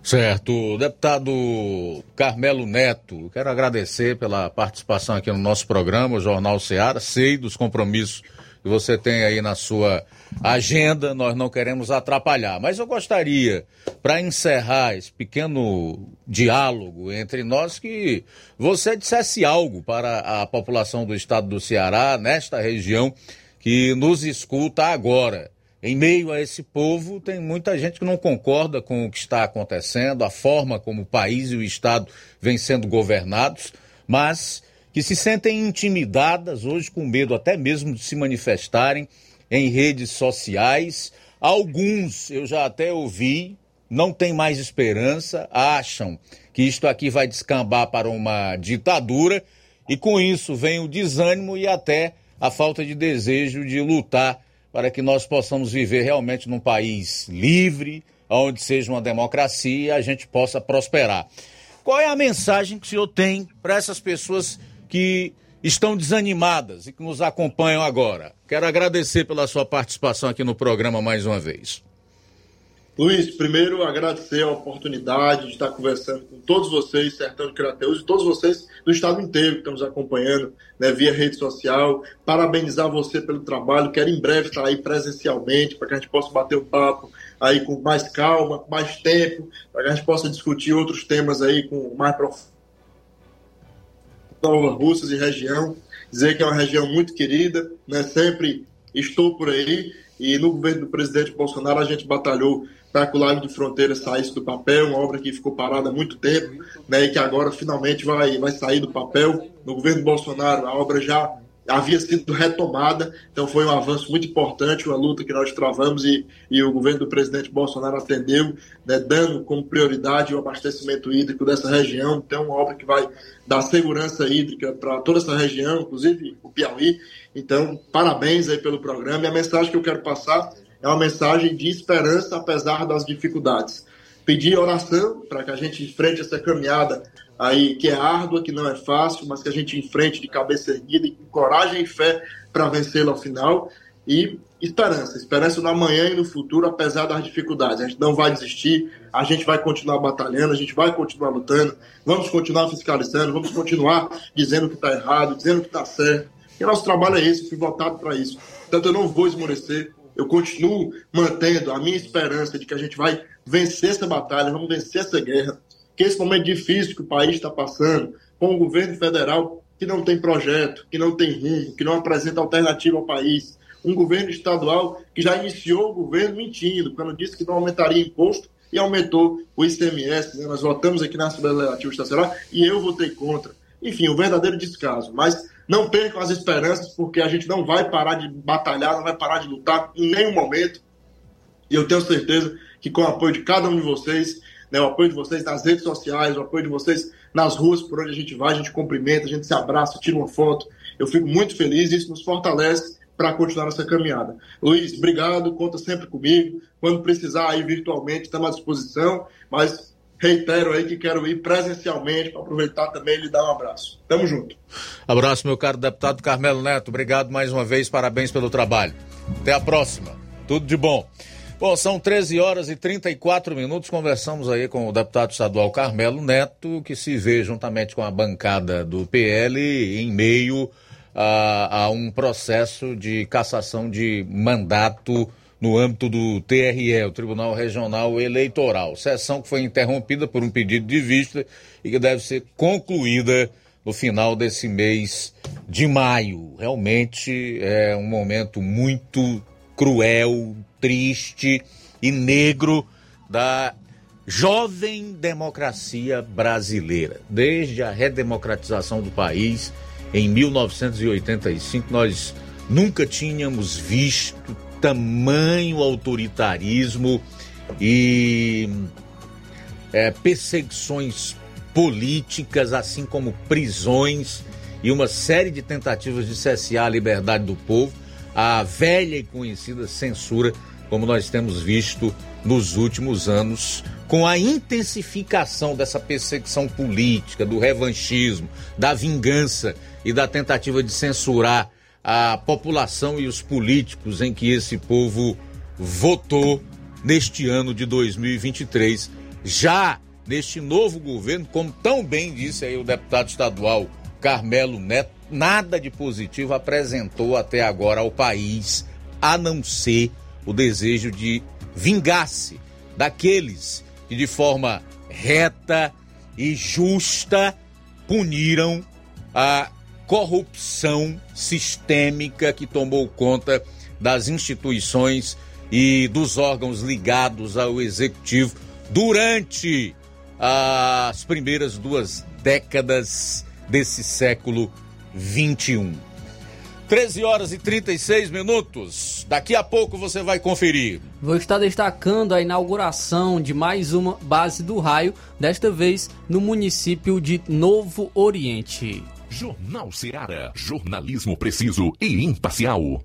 [SPEAKER 1] Certo. Deputado Carmelo Neto, quero agradecer pela participação aqui no nosso programa, o Jornal Ceará. Sei dos compromissos que você tem aí na sua agenda, nós não queremos atrapalhar. Mas eu gostaria, para encerrar esse pequeno diálogo entre nós, que você dissesse algo para a população do estado do Ceará, nesta região, que nos escuta agora em meio a esse povo, tem muita gente que não concorda com o que está acontecendo, a forma como o país e o Estado vêm sendo governados, mas que se sentem intimidadas hoje, com medo até mesmo de se manifestarem em redes sociais. Alguns, eu já até ouvi, não têm mais esperança, acham que isto aqui vai descambar para uma ditadura, e com isso vem o desânimo e até a falta de desejo de lutar para que nós possamos viver realmente num país livre, onde seja uma democracia e a gente possa prosperar. Qual é a mensagem que o senhor tem para essas pessoas que estão desanimadas e que nos acompanham agora? Quero agradecer pela sua participação aqui no programa mais uma vez.
[SPEAKER 25] Luiz, primeiro agradecer a oportunidade de estar conversando com todos vocês, Sertão de Crateus, e todos vocês do estado inteiro que estão nos acompanhando né, via rede social. Parabenizar você pelo trabalho. Quero em breve estar aí presencialmente para que a gente possa bater um papo aí com mais calma, com mais tempo, para que a gente possa discutir outros temas aí com mais profundidade. Nova Russas e região. Dizer que é uma região muito querida, né? sempre estou por aí. E no governo do presidente Bolsonaro a gente batalhou para que o Lago de Fronteira saísse do papel, uma obra que ficou parada há muito tempo, né, e que agora finalmente vai, vai sair do papel. No governo Bolsonaro, a obra já havia sido retomada, então foi um avanço muito importante, uma luta que nós travamos e, e o governo do presidente Bolsonaro atendeu, né, dando como prioridade o abastecimento hídrico dessa região. Então, uma obra que vai dar segurança hídrica para toda essa região, inclusive o Piauí. Então, parabéns aí pelo programa. E a mensagem que eu quero passar é uma mensagem de esperança apesar das dificuldades. Pedir oração para que a gente enfrente essa caminhada aí que é árdua, que não é fácil, mas que a gente enfrente de cabeça erguida com coragem e fé para vencê-la ao final. E esperança, esperança no amanhã e no futuro, apesar das dificuldades. A gente não vai desistir, a gente vai continuar batalhando, a gente vai continuar lutando, vamos continuar fiscalizando, vamos continuar dizendo que está errado, dizendo que está certo. E nosso trabalho é esse, fui votado para isso. Portanto, eu não vou esmorecer, eu continuo mantendo a minha esperança de que a gente vai vencer essa batalha, vamos vencer essa guerra, que esse momento difícil que o país está passando, com o governo federal que não tem projeto, que não tem rumo, que não apresenta alternativa ao país, um governo estadual que já iniciou o governo mentindo, quando disse que não aumentaria imposto e aumentou o ICMS. Né? Nós votamos aqui na Assembleia Legislativa Estadual e eu votei contra. Enfim, um verdadeiro descaso. Mas não percam as esperanças, porque a gente não vai parar de batalhar, não vai parar de lutar em nenhum momento. E eu tenho certeza que com o apoio de cada um de vocês, né, o apoio de vocês nas redes sociais, o apoio de vocês nas ruas por onde a gente vai, a gente cumprimenta, a gente se abraça, tira uma foto. Eu fico muito feliz, isso nos fortalece para continuar essa caminhada. Luiz, obrigado, conta sempre comigo. Quando precisar aí virtualmente, estamos à disposição, mas reitero aí que quero ir presencialmente para aproveitar também e lhe dar um abraço. Tamo junto.
[SPEAKER 1] Abraço, meu caro deputado Carmelo Neto. Obrigado mais uma vez, parabéns pelo trabalho. Até a próxima. Tudo de bom. Bom, são 13 horas e 34 minutos. Conversamos aí com o deputado estadual Carmelo Neto, que se vê juntamente com a bancada do PL em meio a, a um processo de cassação de mandato no âmbito do TRE, o Tribunal Regional Eleitoral. Sessão que foi interrompida por um pedido de vista e que deve ser concluída no final desse mês de maio. Realmente é um momento muito cruel, triste e negro da jovem democracia brasileira. Desde a redemocratização do país em 1985, nós nunca tínhamos visto tamanho autoritarismo e é, perseguições políticas, assim como prisões e uma série de tentativas de cessear a liberdade do povo, a velha e conhecida censura, como nós temos visto nos últimos anos, com a intensificação dessa perseguição política, do revanchismo, da vingança e da tentativa de censurar a população e os políticos em que esse povo votou neste ano de 2023, já neste novo governo, como tão bem disse aí o deputado estadual Carmelo Neto, nada de positivo apresentou até agora ao país, a não ser o desejo de vingar-se daqueles que de forma reta e justa puniram a corrupção sistêmica que tomou conta das instituições e dos órgãos ligados ao executivo durante as primeiras duas décadas desse século 21. 13 horas e 36 minutos. Daqui a pouco você vai conferir.
[SPEAKER 3] Vou estar destacando a inauguração de mais uma base do raio, desta vez no município de Novo Oriente.
[SPEAKER 6] Jornal Seara. Jornalismo preciso e imparcial.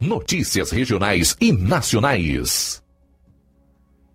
[SPEAKER 6] Notícias regionais e nacionais.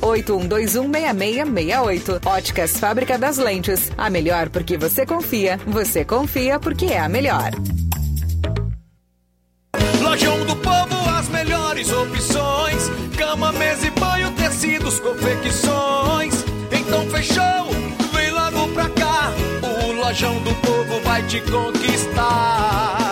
[SPEAKER 8] 981216668. Óticas Fábrica das Lentes. A melhor porque você confia. Você confia porque é a melhor.
[SPEAKER 16] Lojão do Povo, as melhores opções: cama, mesa e banho, tecidos, confecções. Então fechou, vem logo pra cá. O Lojão do Povo vai te conquistar.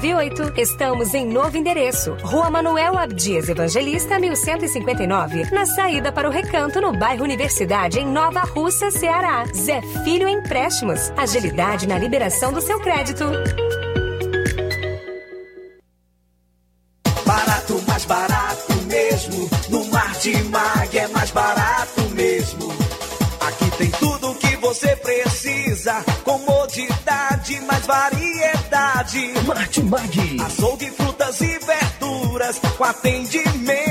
[SPEAKER 26] 981330698. Estamos em novo endereço. Rua Manuel Abdias Evangelista, 1159. Na saída para o Recanto, no bairro Universidade, em Nova Russa, Ceará. Zé Filho Empréstimos. Agilidade na liberação do seu crédito.
[SPEAKER 27] Barato, mais barato mesmo. No Martimag é mais barato mesmo. Aqui tem tudo o que você precisa. Comodidade, mais variedade.
[SPEAKER 28] Martimag.
[SPEAKER 27] Açougue, frutas e verduras. Com atendimento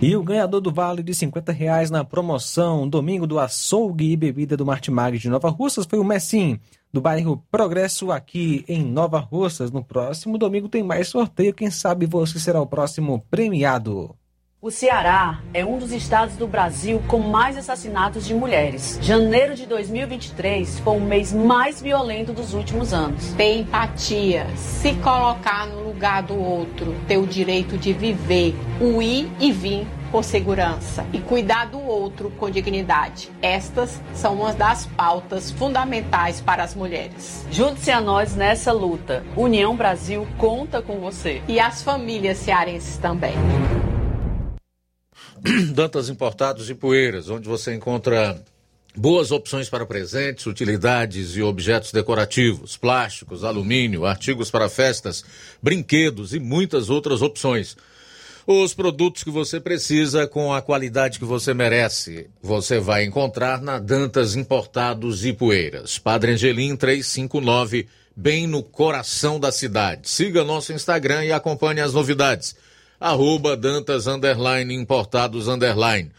[SPEAKER 2] E o ganhador do vale de 50 reais na promoção Domingo do Açougue e Bebida do Martimag de Nova Russas foi o Messim, do bairro Progresso, aqui em Nova Russas. No próximo domingo tem mais sorteio, quem sabe você será o próximo premiado.
[SPEAKER 24] O Ceará é um dos estados do Brasil com mais assassinatos de mulheres. Janeiro de 2023 foi o mês mais violento dos últimos anos.
[SPEAKER 21] Ter empatia, se colocar no lugar do outro, ter o direito de viver, o ir e vir por segurança e cuidar do outro com dignidade. Estas são uma das pautas fundamentais para as mulheres.
[SPEAKER 24] Junte-se a nós nessa luta. União Brasil conta com você.
[SPEAKER 21] E as famílias cearenses também.
[SPEAKER 1] Dantas Importados e Poeiras, onde você encontra boas opções para presentes, utilidades e objetos decorativos, plásticos, alumínio, artigos para festas, brinquedos e muitas outras opções. Os produtos que você precisa com a qualidade que você merece, você vai encontrar na Dantas Importados e Poeiras. Padre Angelim 359, bem no coração da cidade. Siga nosso Instagram e acompanhe as novidades arroba Dantas underline importados underline.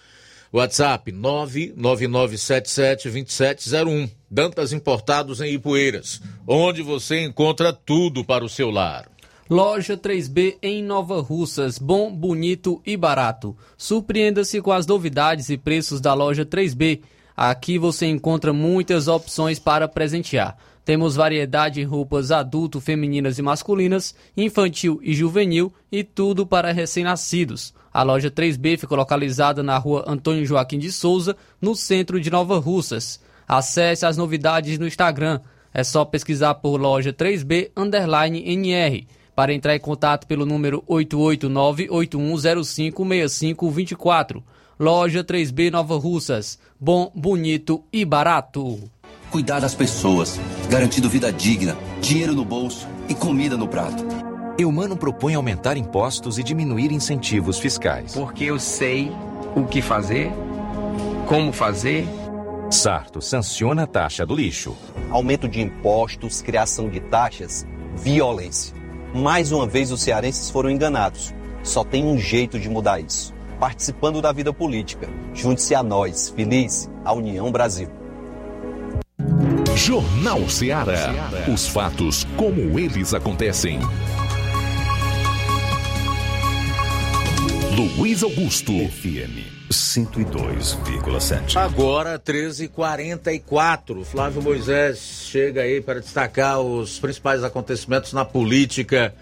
[SPEAKER 1] WhatsApp 999772701. Dantas Importados em Ipueiras, onde você encontra tudo para o seu lar.
[SPEAKER 3] Loja 3B em Nova Russas, bom, bonito e barato. Surpreenda-se com as novidades e preços da loja 3B. Aqui você encontra muitas opções para presentear. Temos variedade em roupas adulto, femininas e masculinas, infantil e juvenil e tudo para recém-nascidos. A loja 3B fica localizada na rua Antônio Joaquim de Souza, no centro de Nova Russas. Acesse as novidades no Instagram. É só pesquisar por loja 3B underline NR. Para entrar em contato pelo número 889-8105-6524. Loja 3B Nova Russas. Bom, bonito e barato
[SPEAKER 29] cuidar das pessoas, garantindo vida digna, dinheiro no bolso e comida no prato.
[SPEAKER 30] Eumano propõe aumentar impostos e diminuir incentivos fiscais.
[SPEAKER 31] Porque eu sei o que fazer, como fazer.
[SPEAKER 30] Sarto sanciona a taxa do lixo.
[SPEAKER 18] Aumento de impostos, criação de taxas, violência. Mais uma vez os cearenses foram enganados. Só tem um jeito de mudar isso. Participando da vida política. Junte-se a nós, feliz, a União Brasil.
[SPEAKER 6] Jornal Ceará. Os fatos como eles acontecem. Luiz Augusto. FM 102,7.
[SPEAKER 1] Agora 13h44. Flávio Moisés chega aí para destacar os principais acontecimentos na política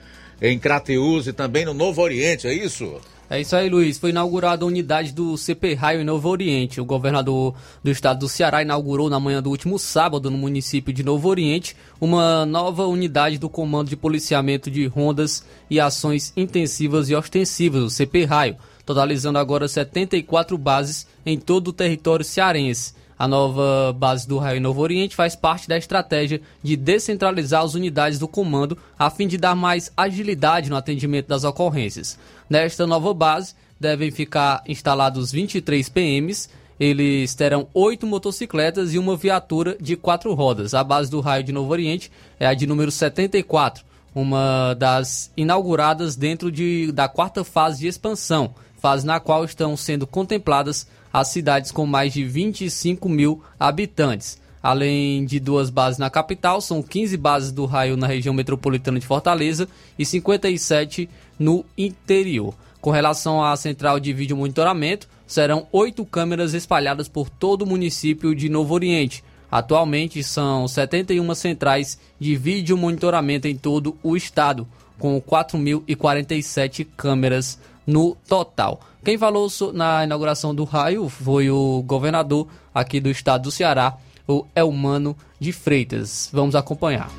[SPEAKER 1] em Crateús e também no Novo Oriente, é isso?
[SPEAKER 3] É isso aí, Luiz. Foi inaugurada a unidade do CP Raio em Novo Oriente. O governador do estado do Ceará inaugurou na manhã do último sábado, no município de Novo Oriente, uma nova unidade do Comando de Policiamento de Rondas e Ações Intensivas e Ostensivas, o CP Raio, totalizando agora 74 bases em todo o território cearense. A nova base do Raio Novo Oriente faz parte da estratégia de descentralizar as unidades do comando a fim de dar mais agilidade no atendimento das ocorrências. Nesta nova base devem ficar instalados 23 PMs. Eles terão oito motocicletas e uma viatura de quatro rodas. A base do Raio de Novo Oriente é a de número 74, uma das inauguradas dentro de, da quarta fase de expansão, fase na qual estão sendo contempladas as cidades com mais de 25 mil habitantes. Além de duas bases na capital, são 15 bases do raio na região metropolitana de Fortaleza e 57 no interior. Com relação à central de vídeo monitoramento, serão oito câmeras espalhadas por todo o município de Novo Oriente. Atualmente são 71 centrais de vídeo monitoramento em todo o estado, com 4.047 câmeras no total. Quem falou na inauguração do raio foi o governador aqui do estado do Ceará, o Elmano de Freitas. Vamos acompanhar.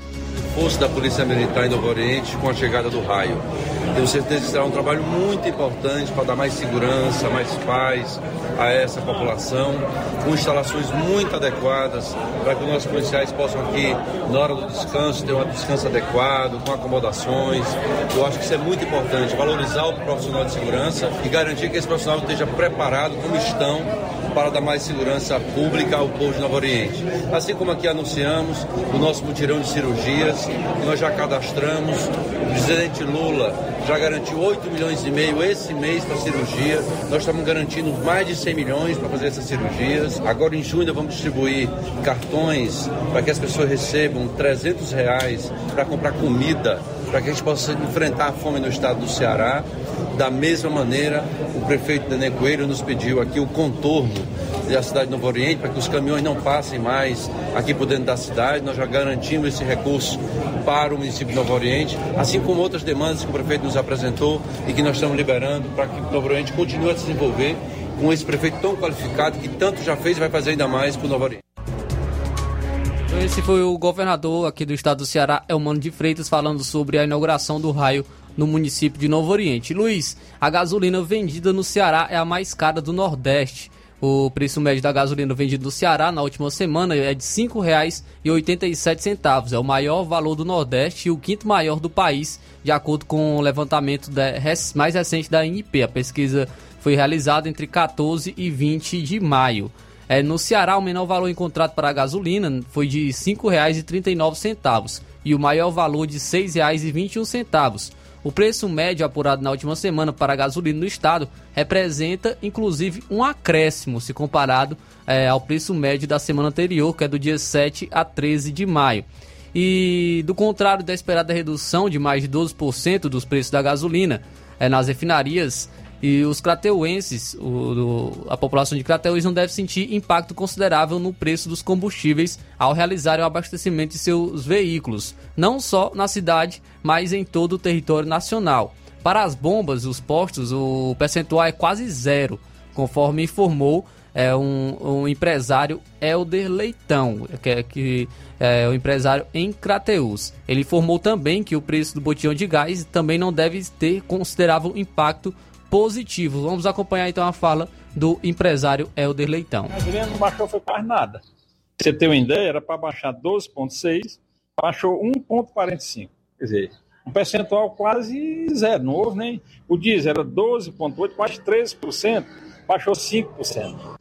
[SPEAKER 32] Força da Polícia Militar em Novo Oriente com a chegada do raio. Tenho certeza que será um trabalho muito importante para dar mais segurança, mais paz a essa população, com instalações muito adequadas para que os nossos policiais possam aqui, na hora do descanso, ter um descanso adequado, com acomodações. Eu acho que isso é muito importante, valorizar o profissional de segurança e garantir que esse profissional esteja preparado, como estão, para dar mais segurança pública ao povo de Novo Oriente. Assim como aqui anunciamos o nosso mutirão de cirurgias, nós já cadastramos, o presidente Lula já garantiu 8 milhões e meio esse mês para cirurgia. Nós estamos garantindo mais de 100 milhões para fazer essas cirurgias. Agora em junho vamos distribuir cartões para que as pessoas recebam 300 reais para comprar comida, para que a gente possa enfrentar a fome no estado do Ceará. Da mesma maneira, o prefeito Nenê Coelho nos pediu aqui o contorno da cidade de Novo Oriente para que os caminhões não passem mais aqui por dentro da cidade. Nós já garantimos esse recurso para o município de Novo Oriente, assim como outras demandas que o prefeito nos apresentou e que nós estamos liberando para que Novo Oriente continue a se desenvolver com esse prefeito tão qualificado que tanto já fez e vai fazer ainda mais para o Novo Oriente.
[SPEAKER 3] Esse foi o governador aqui do estado do Ceará, Elmano de Freitas, falando sobre a inauguração do raio no município de Novo Oriente. Luiz, a gasolina vendida no Ceará é a mais cara do Nordeste. O preço médio da gasolina vendida no Ceará na última semana é de R$ 5,87. É o maior valor do Nordeste e o quinto maior do país, de acordo com o levantamento mais recente da INP. A pesquisa foi realizada entre 14 e 20 de maio. É, no Ceará, o menor valor encontrado para a gasolina foi de R$ 5,39 e o maior valor de R$ 6,21. O preço médio apurado na última semana para a gasolina no estado representa, inclusive, um acréscimo se comparado é, ao preço médio da semana anterior, que é do dia 7 a 13 de maio. E do contrário da esperada redução de mais de 12% dos preços da gasolina é, nas refinarias, e os crateuenses, o, a população de Crateús não deve sentir impacto considerável no preço dos combustíveis ao realizarem o abastecimento de seus veículos, não só na cidade, mas em todo o território nacional. Para as bombas, os postos, o percentual é quase zero, conforme informou é, um, um empresário Helder Leitão, que é, que é o empresário em Crateús. Ele informou também que o preço do botijão de gás também não deve ter considerável impacto positivo. Vamos acompanhar então a fala do empresário Helder Leitão.
[SPEAKER 33] A gasolina não baixou foi quase nada. Você tem uma ideia, era para baixar 12,6, baixou 1,45. Quer dizer, um percentual quase zero, não houve nem. O diesel era 12,8, quase 13%, baixou 5%.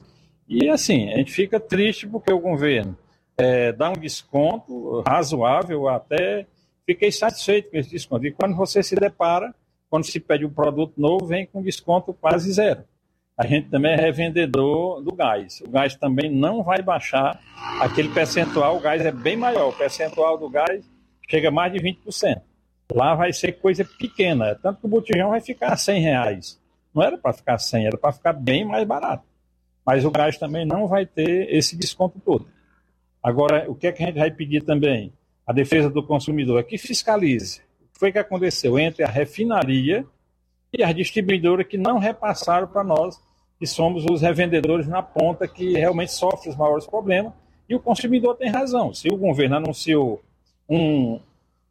[SPEAKER 33] E assim, a gente fica triste porque o governo é, dá um desconto razoável, até fiquei satisfeito com esse desconto. E quando você se depara quando se pede um produto novo, vem com desconto quase zero. A gente também é revendedor do gás. O gás também não vai baixar aquele percentual, o gás é bem maior. O percentual do gás chega a mais de 20%. Lá vai ser coisa pequena, tanto que o botijão vai ficar a 100 reais. Não era para ficar 100, era para ficar bem mais barato. Mas o gás também não vai ter esse desconto todo. Agora, o que, é que a gente vai pedir também? A defesa do consumidor é que fiscalize foi que aconteceu entre a refinaria e as distribuidoras que não repassaram para nós, que somos os revendedores na ponta que realmente sofrem os maiores problemas. E o consumidor tem razão. Se o governo anunciou um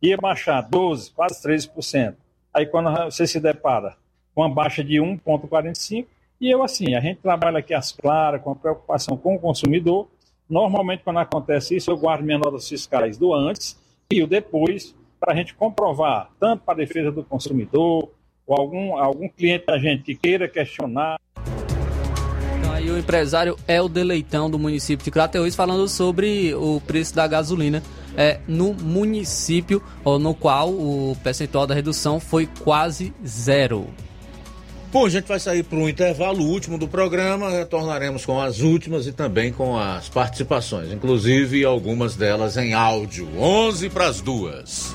[SPEAKER 33] ia baixar 12, quase 13%, aí quando você se depara com uma baixa de 1,45%, e eu assim, a gente trabalha aqui às claras, com a preocupação com o consumidor. Normalmente, quando acontece isso, eu guardo minhas notas fiscais do antes e o depois, para a gente comprovar, tanto para a defesa do consumidor, ou algum, algum cliente da gente que queira questionar.
[SPEAKER 3] Então, aí o empresário Helder Leitão, do município de Crateús, falando sobre o preço da gasolina é, no município, no qual o percentual da redução foi quase zero.
[SPEAKER 1] Bom, a gente vai sair para um intervalo último do programa, retornaremos com as últimas e também com as participações, inclusive algumas delas em áudio. 11 para as duas.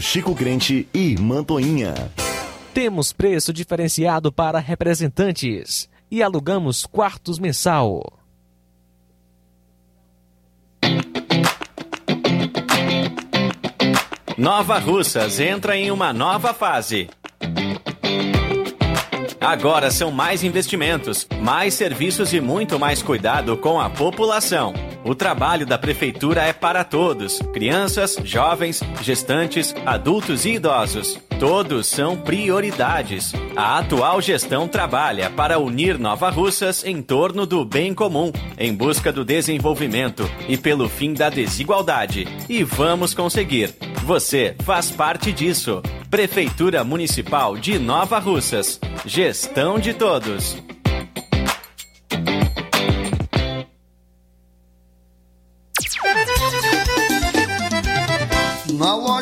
[SPEAKER 34] Chico Crente e Mantoinha.
[SPEAKER 2] Temos preço diferenciado para representantes e alugamos quartos mensal.
[SPEAKER 9] Nova Russas entra em uma nova fase. Agora são mais investimentos, mais serviços e muito mais cuidado com a população. O trabalho da Prefeitura é para todos: crianças, jovens, gestantes, adultos e idosos. Todos são prioridades. A atual gestão trabalha para unir Nova Russas em torno do bem comum, em busca do desenvolvimento e pelo fim da desigualdade. E vamos conseguir. Você faz parte disso. Prefeitura Municipal de Nova Russas. Gestão de todos.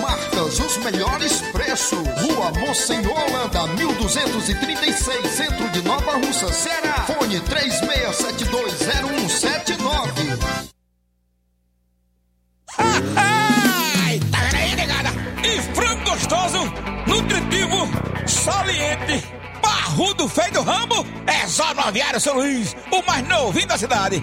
[SPEAKER 35] marcas, os melhores preços. Rua Monsenhor Holanda, 1236, centro de Nova Russa, Ceará. Fone 36720179.
[SPEAKER 36] Ai, tá vendo aí, negada? E frango gostoso, nutritivo, saliente, barrudo feio do ramo, é só no Aviário São Luís, o mais novinho da cidade.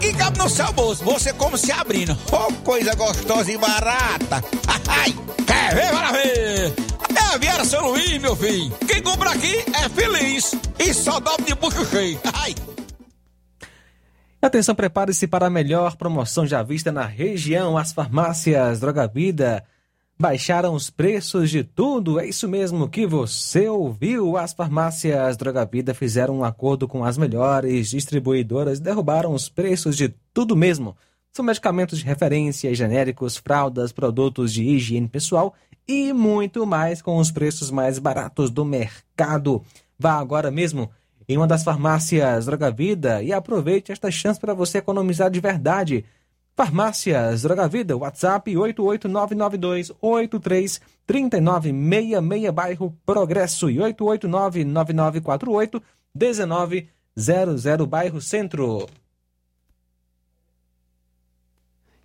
[SPEAKER 36] que cabe no seu bolso. Você como se abrindo. Oh, coisa gostosa e barata. Ai, quer ver? Bora ver. É a Viera São Luís, meu filho. Quem compra aqui é feliz. E só dobra de bucho cheio. Ai.
[SPEAKER 2] Atenção, prepare-se para a melhor promoção já vista na região. As farmácias Droga Vida baixaram os preços de tudo. É isso mesmo que você ouviu. As farmácias Droga Vida fizeram um acordo com as melhores distribuidoras e derrubaram os preços de tudo mesmo. São medicamentos de referência, genéricos, fraldas, produtos de higiene pessoal e muito mais com os preços mais baratos do mercado. Vá agora mesmo em uma das farmácias Droga Vida e aproveite esta chance para você economizar de verdade. Farmácias Droga Vida, WhatsApp 88992833966, bairro Progresso e 88999481900, bairro Centro.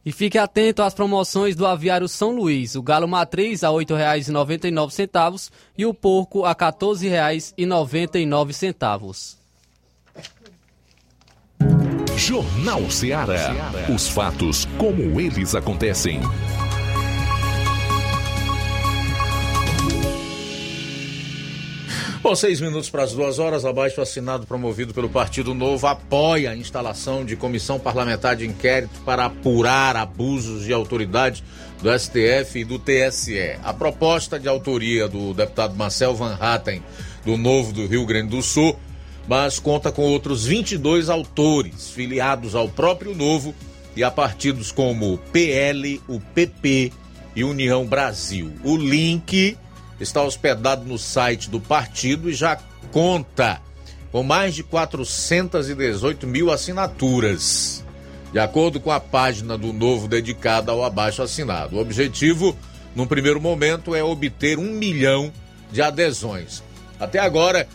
[SPEAKER 3] E fique atento às promoções do Aviário São Luís. O galo matriz a R$ 8,99 e o porco a R$ 14,99.
[SPEAKER 6] Jornal Ceará. Os fatos como eles acontecem.
[SPEAKER 1] Bom, seis minutos para as duas horas, abaixo assinado promovido pelo Partido Novo apoia a instalação de comissão parlamentar de inquérito para apurar abusos de autoridade do STF e do TSE. A proposta de autoria do deputado Marcel Van Hatten, do Novo do Rio Grande do Sul, mas conta com outros 22 autores filiados ao próprio Novo e a partidos como o PL, o PP e União Brasil. O link está hospedado no site do partido e já conta com mais de 418 mil assinaturas, de acordo com a página do Novo dedicada ao abaixo assinado. O objetivo, num primeiro momento, é obter um milhão de adesões. Até agora,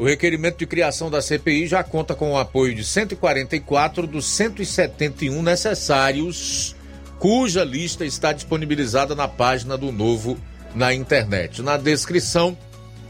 [SPEAKER 1] o requerimento de criação da CPI já conta com o apoio de 144 dos 171 necessários, cuja lista está disponibilizada na página do Novo na internet. Na descrição,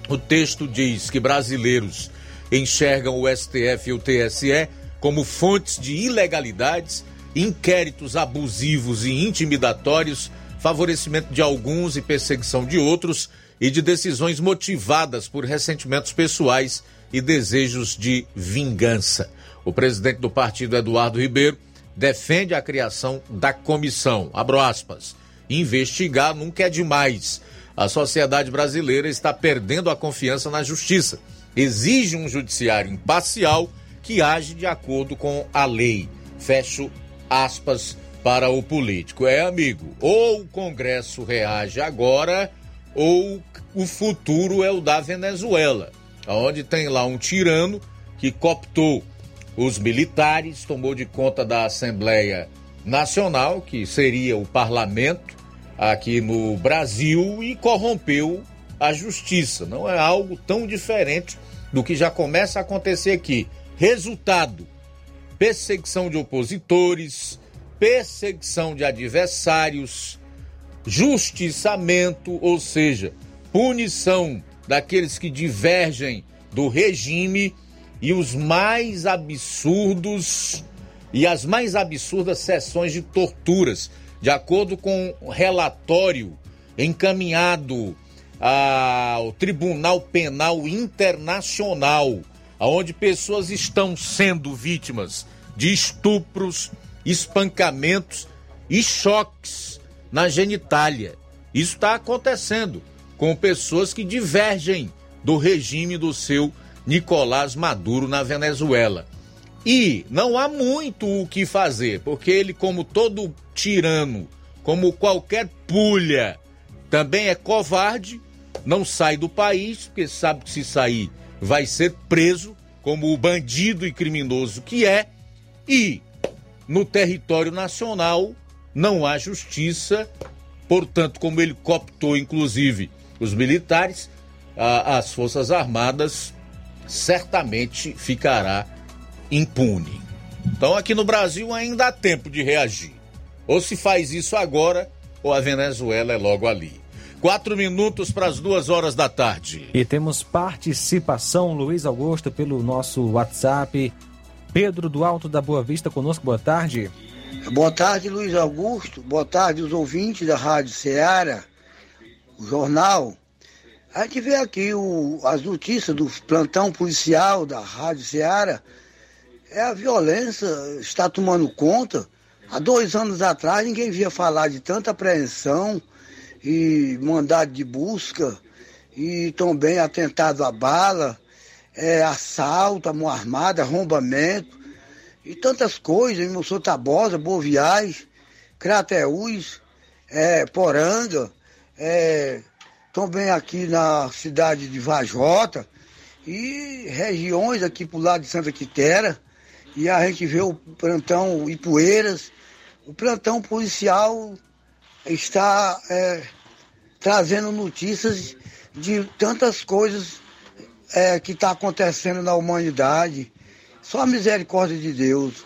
[SPEAKER 1] o texto diz que brasileiros enxergam o STF e o TSE como fontes de ilegalidades, inquéritos abusivos e intimidatórios, favorecimento de alguns e perseguição de outros, e de decisões motivadas por ressentimentos pessoais e desejos de vingança. O presidente do partido, Eduardo Ribeiro, defende a criação da comissão. Abro aspas. Investigar nunca é demais. A sociedade brasileira está perdendo a confiança na justiça. Exige um judiciário imparcial que age de acordo com a lei. Fecho aspas para o político. É, amigo, ou o Congresso reage agora, ou o futuro é o da Venezuela, onde tem lá um tirano que cooptou os militares, tomou de conta da Assembleia Nacional, que seria o parlamento aqui no Brasil, e corrompeu a justiça. Não é algo tão diferente do que já começa a acontecer aqui. Resultado: perseguição de opositores, perseguição de adversários, justiçamento, ou seja, punição daqueles que divergem do regime e os mais absurdos e as mais absurdas sessões de torturas, de acordo com o relatório encaminhado ao Tribunal Penal Internacional, onde pessoas estão sendo vítimas de estupros, espancamentos e choques na genitália. Isso está acontecendo com pessoas que divergem do regime do seu Nicolás Maduro na Venezuela. E não há muito o que fazer, porque ele, como todo tirano, como qualquer pulha, também é covarde, não sai do país, porque sabe que se sair vai ser preso, como o bandido e criminoso que é, e no território nacional não há justiça, portanto, como ele cooptou inclusive os militares, a, as Forças Armadas certamente ficará impune. Então aqui no Brasil ainda há tempo de reagir. Ou se faz isso agora, ou a Venezuela é logo ali. Quatro minutos para as duas horas da tarde.
[SPEAKER 2] E temos participação, Luiz Augusto, pelo nosso WhatsApp Pedro do Alto da Boa Vista conosco, boa tarde.
[SPEAKER 37] Boa tarde, Luiz Augusto. Boa tarde, os ouvintes da Rádio Ceará, o jornal. A gente vê aqui o, as notícias do plantão policial da Rádio Ceará. É a violência está tomando conta. Há dois anos atrás ninguém via falar de tanta apreensão e mandado de busca e também atentado à bala é, assalto, mão armada, arrombamento e tantas coisas, em Moçô Tabosa, Boviais, Crateús, é, Poranga, é, também aqui na cidade de Vajota e regiões aqui pro lado de Santa Quitera. E a gente vê o plantão Ipueiras. O plantão policial está é, trazendo notícias de tantas coisas é, que está acontecendo na humanidade. Só a misericórdia de Deus.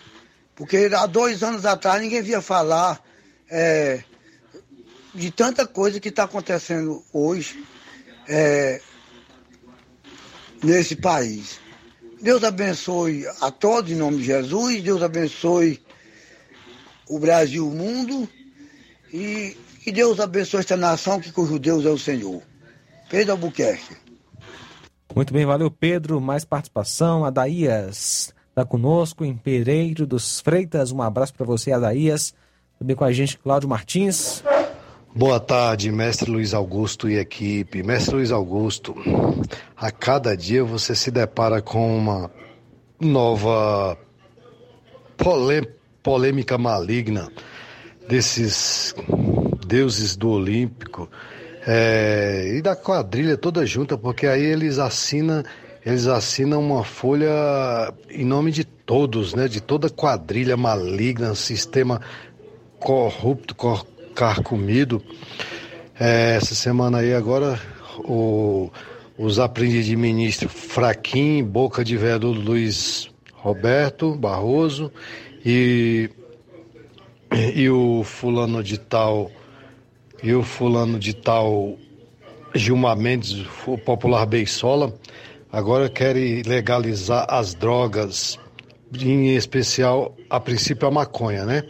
[SPEAKER 37] Porque há dois anos atrás ninguém via falar é, de tanta coisa que está acontecendo hoje é, nesse país. Deus abençoe a todos em nome de Jesus, Deus abençoe o Brasil, o mundo e que Deus abençoe esta nação que cujo Deus é o Senhor. Pedro Albuquerque.
[SPEAKER 2] Muito bem, valeu Pedro. Mais participação. Adaías está conosco em Pereiro dos Freitas. Um abraço para você, Adaías. Também com a gente, Cláudio Martins.
[SPEAKER 38] Boa tarde, mestre Luiz Augusto e equipe. Mestre Luiz Augusto, a cada dia você se depara com uma nova polê polêmica maligna desses deuses do Olímpico é, e da quadrilha toda junta, porque aí eles assinam, eles assinam uma folha em nome de todos, né? De toda quadrilha maligna, sistema corrupto, cor, carcomido. É, essa semana aí agora o, os aprendizes de ministro Fraquim, boca de vereador Luiz Roberto Barroso e, e o fulano de tal e o fulano de tal Gilmar Mendes, o popular Beisola, agora querem legalizar as drogas, em especial, a princípio, a maconha, né?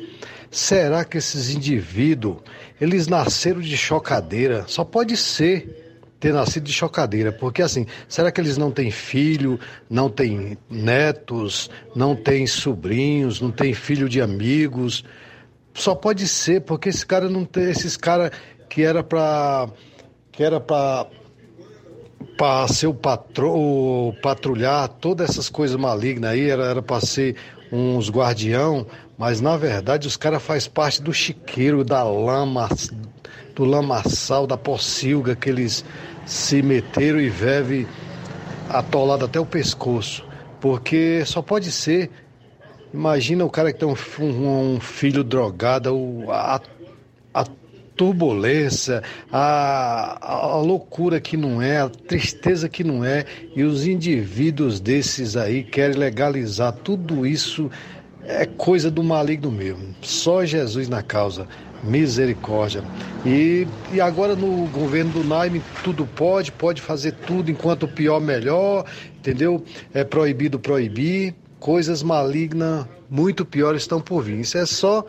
[SPEAKER 38] Será que esses indivíduos, eles nasceram de chocadeira? Só pode ser. ter nascido de chocadeira, porque assim, será que eles não têm filho, não têm netos, não têm sobrinhos, não têm filho de amigos? Só pode ser porque esse cara não tem esses cara que era para que era para para ser o patrão, patrulhar todas essas coisas malignas aí, era para ser uns guardião, mas na verdade os caras faz parte do chiqueiro, da lama, do lamaçal, da pocilga que eles se meteram e veve atolado até o pescoço. Porque só pode ser. Imagina o cara que tem um, um filho drogado, a, a turbulência, a, a, loucura que não é, a tristeza que não é, e os indivíduos desses aí querem legalizar tudo isso, é coisa do maligno mesmo. Só Jesus na causa. Misericórdia. E, e agora no governo do Naime tudo pode, pode fazer tudo enquanto pior melhor, entendeu? É proibido proibir. Coisas malignas muito piores estão por vir. Isso é só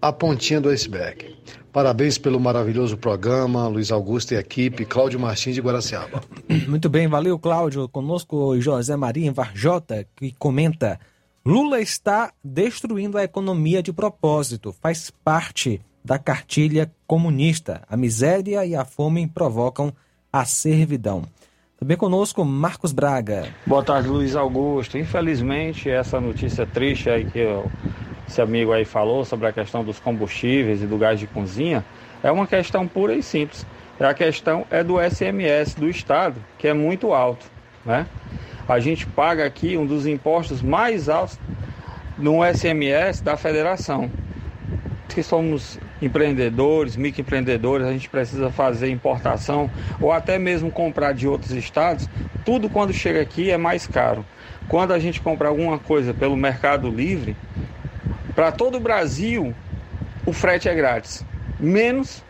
[SPEAKER 38] a pontinha do iceberg. Parabéns pelo maravilhoso programa, Luiz Augusto e equipe, Cláudio Martins de Guaraciaba.
[SPEAKER 2] Muito bem, valeu, Cláudio. Conosco José Maria Varjota, que comenta: Lula está destruindo a economia de propósito, faz parte da cartilha comunista. A miséria e a fome provocam a servidão. Também conosco, Marcos Braga.
[SPEAKER 39] Boa tarde, Luiz Augusto. Infelizmente, essa notícia triste aí que esse amigo aí falou sobre a questão dos combustíveis e do gás de cozinha, é uma questão pura e simples. A questão é do SMS do Estado, que é muito alto. Né? A gente paga aqui um dos impostos mais altos no SMS da federação. Que somos empreendedores, microempreendedores, a gente precisa fazer importação ou até mesmo comprar de outros estados, tudo quando chega aqui é mais caro. Quando a gente compra alguma coisa pelo Mercado Livre, para todo o Brasil, o frete é grátis, menos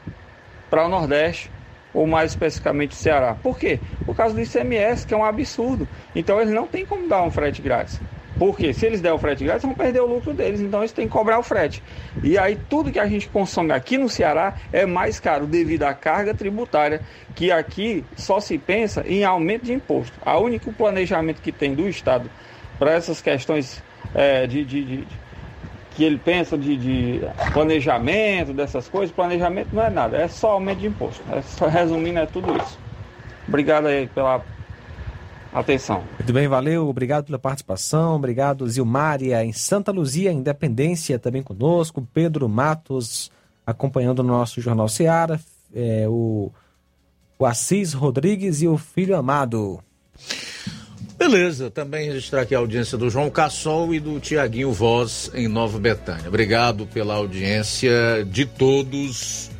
[SPEAKER 39] para o Nordeste ou mais especificamente Ceará. Por quê? Por causa do ICMS, que é um absurdo. Então eles não têm como dar um frete grátis. Porque se eles der o frete grátis, vão perder o lucro deles. Então eles têm que cobrar o frete. E aí tudo que a gente consome aqui no Ceará é mais caro devido à carga tributária, que aqui só se pensa em aumento de imposto. A único planejamento que tem do Estado para essas questões é, de, de, de que ele pensa de, de, planejamento, dessas coisas, planejamento não é nada, é só aumento de imposto. É só, resumindo, é tudo isso. Obrigado aí pela atenção.
[SPEAKER 2] Muito bem, valeu, obrigado pela participação, obrigado Zilmária em Santa Luzia, Independência também conosco, Pedro Matos acompanhando o nosso Jornal Seara, é, o, o Assis Rodrigues e o Filho Amado.
[SPEAKER 1] Beleza, também registrar aqui a audiência do João Cassol e do Tiaguinho Voz em Nova Betânia. Obrigado pela audiência de todos.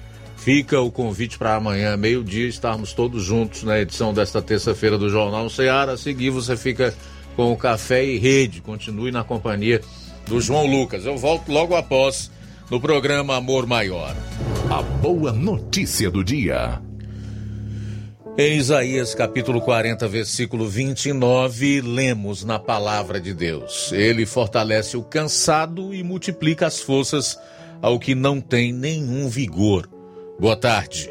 [SPEAKER 1] Fica o convite para amanhã, meio-dia, estarmos todos juntos na edição desta terça-feira do Jornal Ceará. A seguir, você fica com o Café e Rede. Continue na companhia do João Lucas. Eu volto logo após no programa Amor Maior.
[SPEAKER 6] A boa notícia do dia.
[SPEAKER 1] Em Isaías capítulo 40, versículo 29, lemos na palavra de Deus: Ele fortalece o cansado e multiplica as forças ao que não tem nenhum vigor. Boa tarde.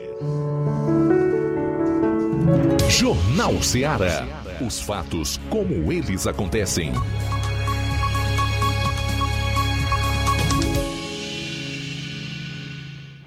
[SPEAKER 6] Jornal Ceará. Os fatos como eles acontecem.